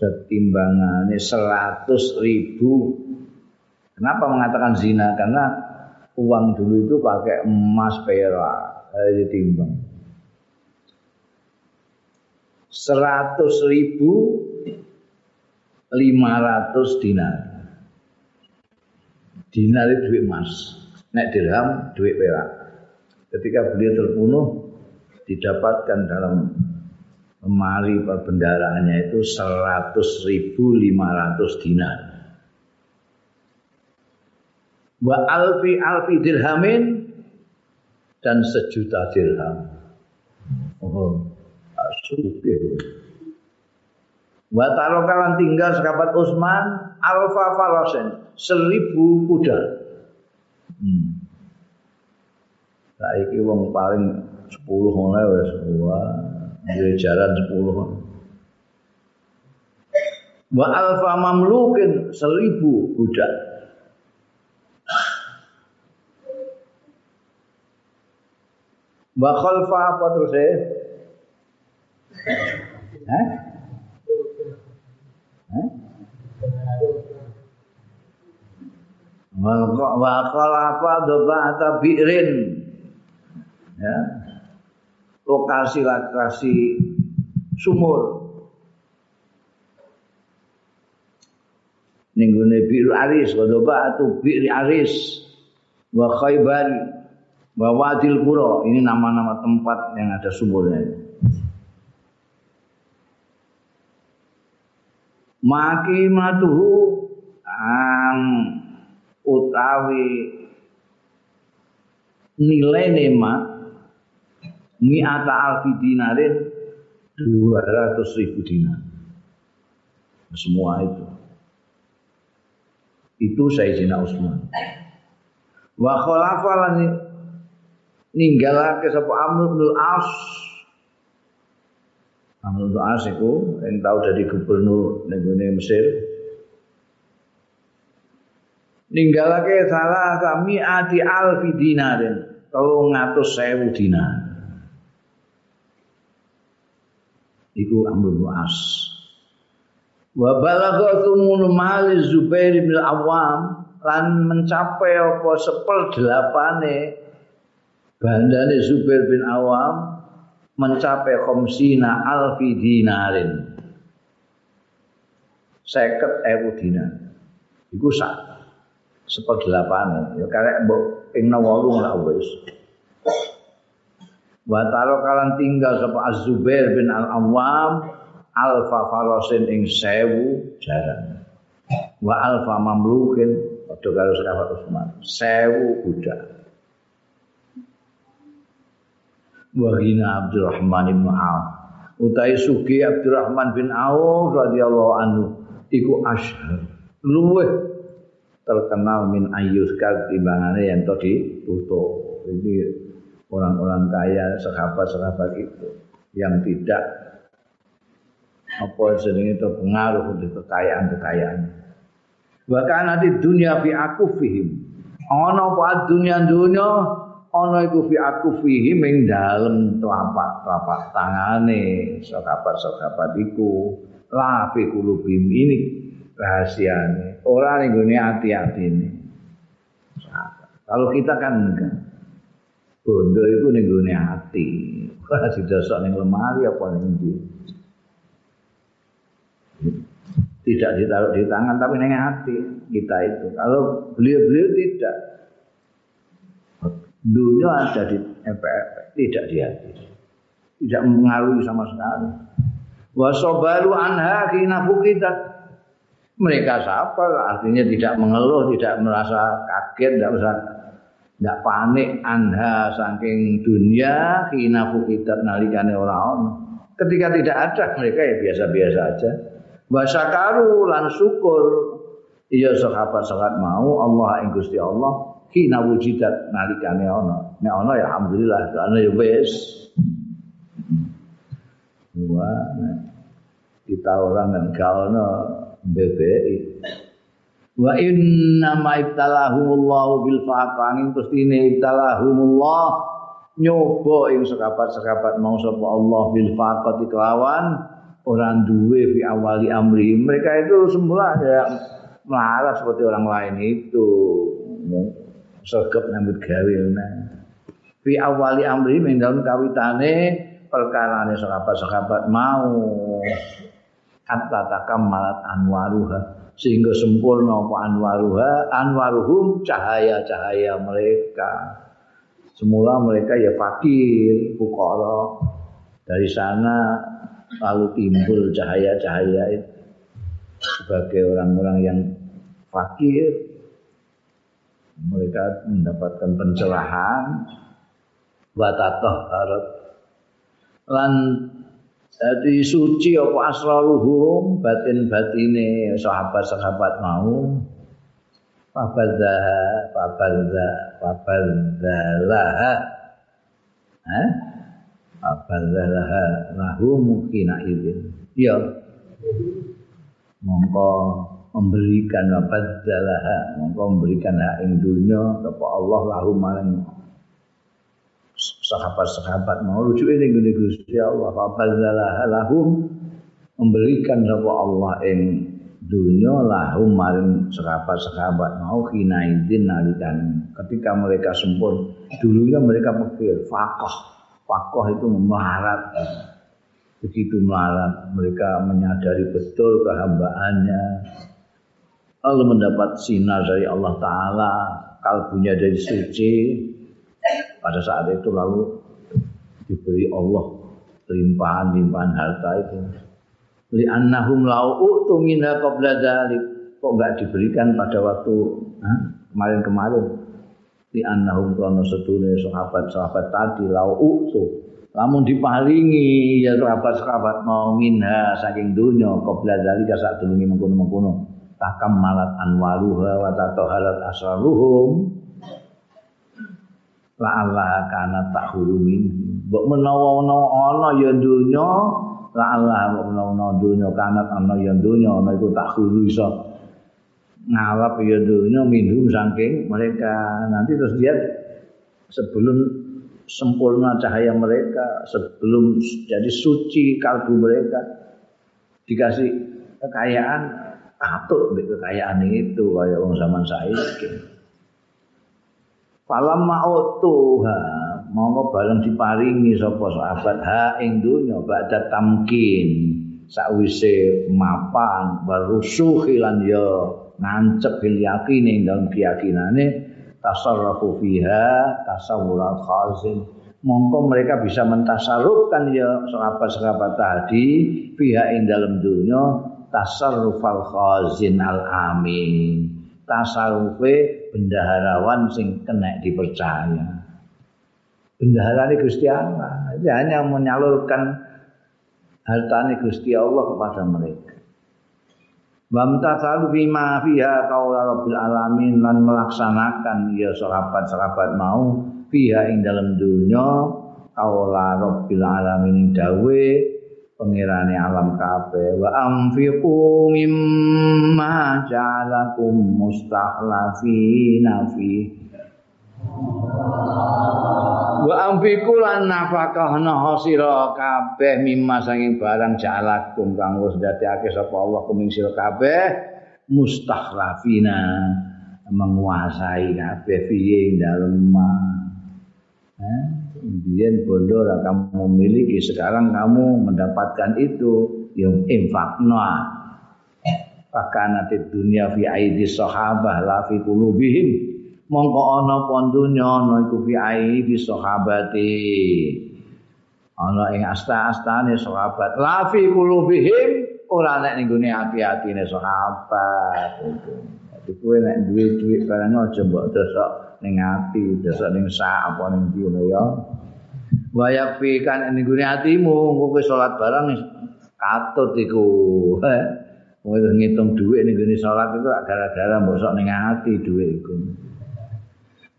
setimbangannya seratus ribu. Kenapa mengatakan zina? Karena uang dulu itu pakai emas perak, ditimbang seratus ribu lima ratus dinar. Dinar itu duit emas, nek dirham duit perak. Ketika beliau terbunuh, didapatkan dalam lemari perbendaraannya itu seratus ribu lima ratus dinar. Wa alfi alfi dirhamin dan sejuta dirham. Oh, sugih. Wa kalan tinggal sahabat Utsman alfa farasen seribu kuda. Hmm. Saiki wong paling 10 ngene wis wah, duwe jalan 10. Wa alfa mamlukin seribu budak. Wa khalfa apa terus ya? Hah? Hah? Wa khalfa dobata bi'rin. Ya. Lokasi-lokasi sumur. ning gone biru aris wa atu biru aris wa khaybar wa wadil qura ini nama-nama tempat yang ada sumurnya maki matuhu ang utawi nilai nema mi'ata alfi dinarin 200 ribu dinar semua itu itu Sayyidina Utsman. Wa khalafa ninggalake sapa Amr bin As. Amr bin iku yang tahu dari gubernur ning Mesir. Ninggalake salah kami ati alfi dinarin, tolong ngatus sewu dinar. Iku Amr bin As. Wa balagha thumun mal Zubair bin Awam lan mencapai apa sepel delapane bandane Zubair bin Awam mencapai khamsina alfi dinarin. Seket ewu dinar. Iku sak sepel delapane. Ya karek mbok ping 8 lah wis. Wa kalan tinggal sapa Az-Zubair bin Al-Awwam alfa farasin ing sewu jaran wa alfa mamlukin padha karo sahabat Utsman sewu budak wa ghina Abdurrahman bin Auf utai suki Abdurrahman bin Auf radhiyallahu anhu iku asyhar luweh terkenal min ayyuskal timbangane yang tadi tutup ini orang-orang kaya sahabat-sahabat itu yang tidak apa jenenge terpengaruh untuk kekayaan-kekayaan. Bahkan nanti dunia fi aku fihim. Ana apa dunia dunia ana iku fi aku fihim ing dalem telapak-telapak tangane sahabat-sahabat iku la fi kulubim ini rahasiane. Ora ning gone ati-atine. Kalau kita kan enggak. Bondo itu ning gone ati. Ora didosok ning lemari apa ning ndi. tidak ditaruh di tangan tapi neng hati kita itu. Kalau beliau-beliau tidak, dunia ada di MPR, tidak di hati, tidak mengaruhi sama sekali. Wasobaru anha kina kita mereka sabar artinya tidak mengeluh, tidak merasa kaget, tidak merasa tidak panik. Anha saking dunia kina kita nalikane orang Ketika tidak ada mereka ya biasa-biasa aja. Wa syakaru lan syukur. Iya sahabat-sahabat mau Allah ing Gusti Allah hina wujidat nalikane ana. Nek ana ya alhamdulillah ana ya wis. Wa kita orang kan kaono BBI wa inna ma ibtalahumullahu bil faqangin pestine ibtalahumullah nyoba ing sekabat-sekabat mau sapa Allah bil faqati kelawan orang duwe fi awali amri mereka itu semula ada melarat seperti orang lain itu sergap nyambut gawe fi awali amri ing dalem kawitane perkarane sahabat-sahabat mau. Kata takam malat anwaruha sehingga sempurna apa anwaruha? Anwaruhum cahaya-cahaya mereka. Semula mereka ya fakir fukara dari sana lalu timbul cahaya-cahaya itu. Sebagai orang-orang yang fakir mereka mendapatkan pencerahan. Watatoh harap. Lan jadi suci apa asraruhum batin batine sahabat-sahabat mau. Fabadzaha fabadza fabadzalah ha fabadzalah lahu mukina idzin. Ya mongko memberikan fabadzalah mongko memberikan hak ing dunya sapa Allah lahu maring sahabat-sahabat. Mau rujuk ini gini Gusti Allah fabadzalah lahum memberikan sapa Allah ing dunia lahum maring sahabat-sahabat. Mau kinaidin nalikan. Ketika mereka sempur dulunya mereka pikir fakoh. Fakoh itu melarat. Begitu melarat mereka menyadari betul kehambaannya lalu mendapat sinar dari Allah Ta'ala kalbunya dari suci pada saat itu lalu diberi Allah limpahan-limpahan harta itu. Li annahum lau utu minha qabla dzalik kok enggak diberikan pada waktu kemarin-kemarin? Li annahum kana sedune sahabat-sahabat tadi lau utu lamun diparingi ya sahabat-sahabat mau minha saking dunya qabla dzalika sak durunge mengkono-mengkono takam malat anwaruha wa tataharat asraruhum. La Allah kana tahulumin mbok menawa-menawa ana ya dunya la'allah menawa dunya kanat ana ya dunya ana iku tak guru iso. Ngalap ya dunya minhum saking mereka. Nanti terus dia sebelum sempurna cahaya mereka sebelum jadi suci kalbu mereka dikasih kekayaan atut kekayaan itu kayak orang zaman saiki. Falam ma'utuha monggo bareng diparingi sapa sahabat ha ing donya badha tamkin sakwise mapan barusuhi lan ya nancep bil yakine dalam keyakinane tasarrufu fiha tasawwur khazin. Mongko mereka bisa mentasarrufkan ya sahabat-sahabat tadi pihak ing dalam dunia tasarrufal khazin al amin tasarrufe bendaharawan sing kena dipercaya. Bendahara ini Gusti Allah. Dia hanya menyalurkan hartanya Gusti Allah kepada mereka. Wamtathalu bima fiha qaula rabbil alamin lan melaksanakan ya sahabat-sahabat mau fiha ing dalam dunya qaula rabbil alamin dawe pengirane alam kabeh. Wa anfiqu mimma ja'alakum mustakhlafina fi. Wa anfiqu lan nafakahna sira kabeh mimma sanging barang ja'alakum kang wis dadekake sapa Allah kuming sira kabeh mustakhlafina menguasai kabeh fiye dalem eh kemudian bondo kamu memiliki sekarang kamu mendapatkan itu yang infakna. Bahkan nanti dunia fi aidi sahabah la fi qulubihim. Mongko ana pon dunya ana iku fi aidi sahabati. Ana ing asta-astane sahabat. La fi qulubihim ora nek ning gone ati-atine sahabat. Jadi kowe nek duwe duit barang aja mbok dosok ning ati, dosok ning sak apa ning ndi. Wa yakfi kan ning gone atimu, kowe salat barang katut iku. Kowe ngitung duit ning gone salat itu gara-gara mbok sok ning ati duit iku.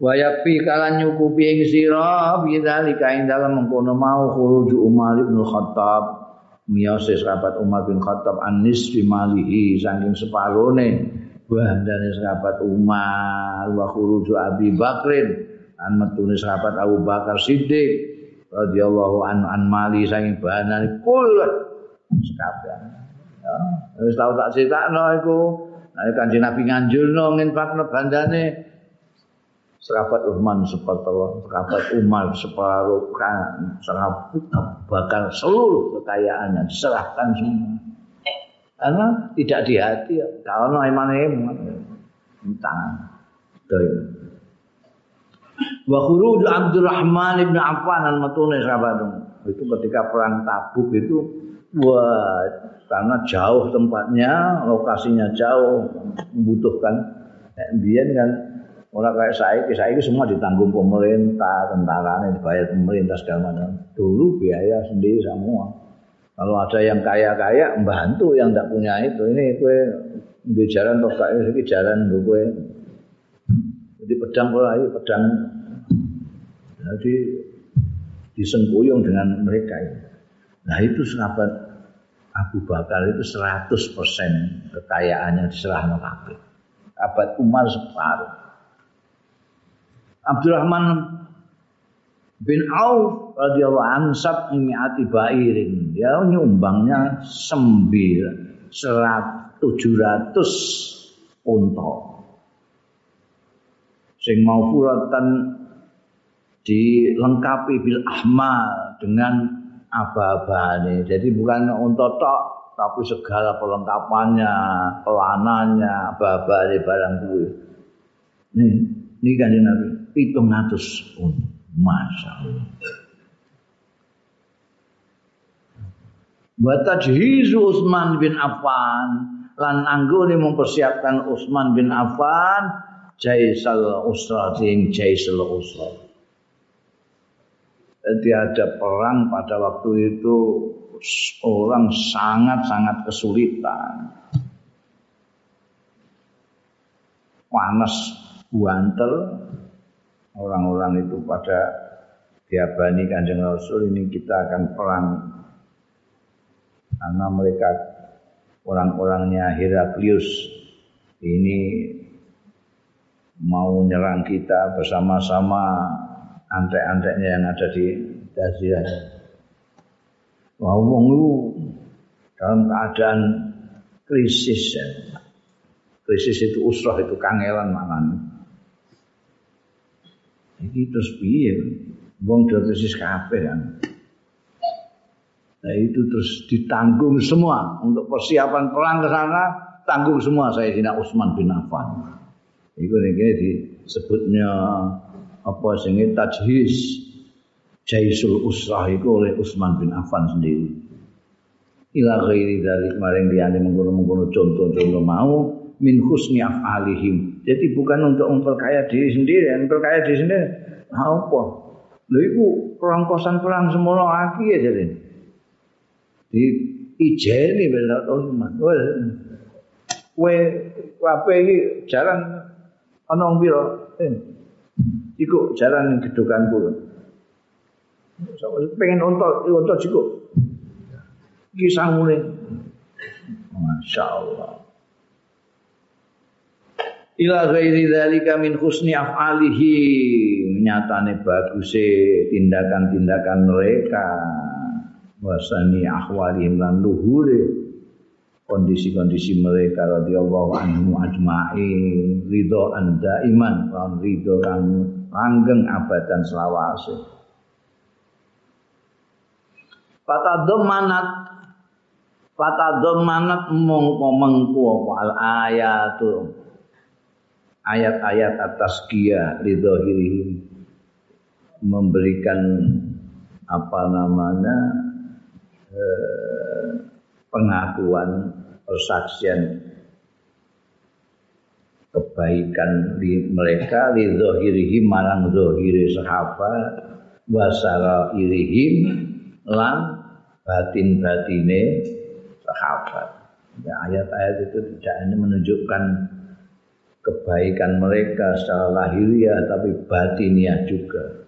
Wa yakfi kalan nyukupi ing sira bidzalika ing dalem mengkono mau khuruj Umar bin Khattab miyose sahabat Umar bin Khattab anis bimalihi saking separone bandane sahabat Umar wa khuruju Abi Bakrin an metune sahabat Abu Bakar Siddiq radhiyallahu an an mali saking bahanane kul sekabeh ya wis tau tak critakno iku. Nek kanjeng Nabi nganjurno nginfakno bandane. Sahabat Uthman separuh sahabat Umar separuh kan sahabat bakal seluruh kekayaannya diserahkan semua. Karena tidak di hati kalau iman iman tangan wa khuruj Abdurrahman ibn Affan al matune sahabat itu ketika perang Tabuk itu wah karena jauh tempatnya lokasinya jauh membutuhkan Biar kan orang kayak saya, saya itu semua ditanggung pemerintah, tentara dibayar pemerintah segala macam. Dulu biaya sendiri semua. Kalau ada yang kaya-kaya membantu yang tidak punya itu. Ini kue di jalan ini jalan gue di pedang ora pedang jadi disengkuyung dengan mereka itu. Nah itu sahabat Abu Bakar itu 100% kekayaannya diserahkan kabeh. Sahabat Umar separuh. Abdurrahman bin Auf radhiyallahu anhu sab mi'ati bairin. Ya nyumbangnya sembil serat tujuh ratus unta. Sing mau furatan dilengkapi bil ahmal dengan aba-abane. Jadi bukan untuk tok tapi segala perlengkapannya, pelanannya, aba-abane barang kuwi. Nih, ini kan Nabi pitung atus pun. Masya Allah. Batajhizu Utsman bin Affan lan anggone mempersiapkan Utsman bin Affan jaisal usra sing jaisal usra. Jadi ada perang pada waktu itu orang sangat-sangat kesulitan. Panas buantel orang-orang itu pada diabani kanjeng Rasul ini kita akan perang karena mereka orang-orangnya Heraklius ini mau nyerang kita bersama-sama antek-anteknya yang ada di Jazirah. Wah, wong dalam keadaan krisis ya. Krisis itu usrah itu kangelan maknanya. Iki terus piye? Wong krisis kabeh kan. Nah itu terus ditanggung semua untuk persiapan perang ke sana tanggung semua saya Sayyidina Utsman bin Affan. Itu ini disebutnya apa sing tajhis Jaisul Usrah itu oleh Utsman bin Affan sendiri. Ila ghairi dari kemarin liyane mengkono-mengkono contoh-contoh mau min husni af'alihim. Jadi bukan untuk memperkaya diri sendiri, memperkaya diri sendiri. Apa? Lha iku perang kosan perang semono aki ya jadi. Di ijeni bela Utsman. Wes kowe kabeh iki jalan ana pira? Eh, iku jalan gedokan kulo. pengen unta, unta cukup. Kisah mulai. Masya Allah. Ila ghairi dzalika min husni af'alihi nyatane baguse tindakan-tindakan mereka wasani ahwalihim lan luhure kondisi-kondisi mereka radhiyallahu anhu ajma'in ridho anda iman lan ridho kan langgeng abadan selawase. Fatadhammanat Fatadhammanat mongko mengko apa? Al ayatu ayat-ayat atas kia ridhohirihim memberikan apa namanya eh, pengakuan persaksian kebaikan di mereka li zahirihim malang zahiri sahabat wasara irihim lan batin-batine sahabat. Ya, ayat-ayat itu tidak hanya menunjukkan kebaikan mereka secara lahiriah tapi batiniah juga.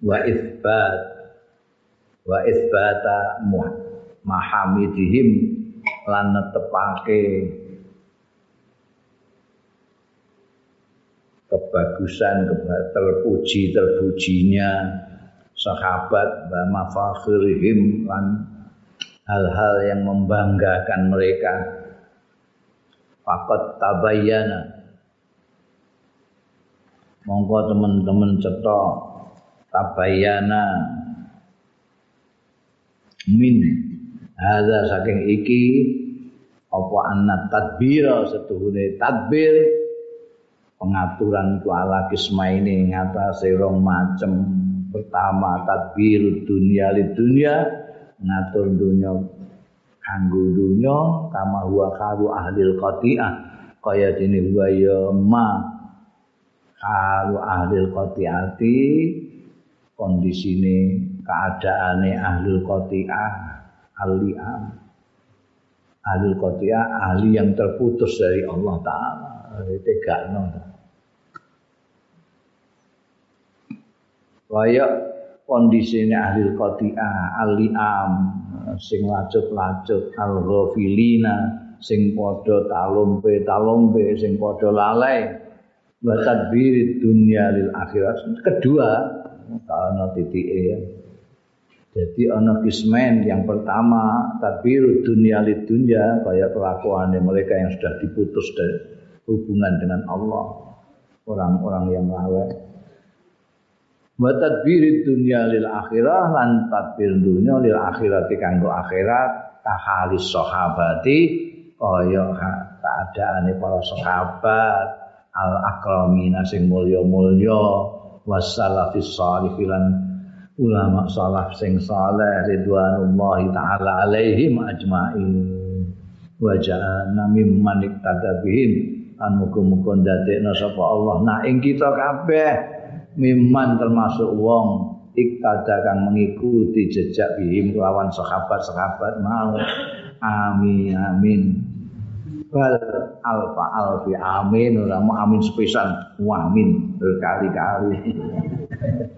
Wa isbat wa isbata mahamidihim lan netepake kebagusan terpuji terpujinya sahabat wa mafakhirihim lan hal-hal yang membanggakan mereka. Faqat tabayyana. Monggo teman-teman cetok. Tabayyana. Min hadza saking iki apa anna tadbira setuhune tadbir? Pengaturan ku ala kisma ini ngatasi rong macem. Pertama tadbir dunia li dunia ngatur dunia kanggo dunia kama huwa karu ahlil qati'ah. Kaya dene huwa ya ma karu ahlil qati'ati kondisine keadaane ahlul qati'ah ahli ahlul qati'ah ahli yang terputus dari Allah taala. Tegakno kaya kondisine ahli qati'ah al-li'am sing lacut-lacut al-ghafilina sing padha talumpe sing padha lalai. Wa tadbir dunya lil akhirat. Kedua ana titike ya jadi ana kismen yang pertama tadbir dunya lid dunya kaya kelakuannya mereka yang sudah diputus dari hubungan dengan Allah. Orang-orang yang lalai wa tadbir dunya lil akhirah lan tadbir dunya lil akhirat kanggo akhirat tahalis sahabati kaya keadaane para sahabat al akramina sing mulya-mulya wasalafis salihin ulama salaf sing saleh ridwanullahi taala alaihim ajmain. Wa ja'alna mimman iktadabihim an muga-muga ndadekna sapa Allah. Nah ing kita kabeh mimman termasuk wong iktada kang mengikuti jejak bihim lawan sahabat-sahabat mau. Amin amin. Bal alfa alfi amin. Ora mau amin sepisan. Amin. Berkali-kali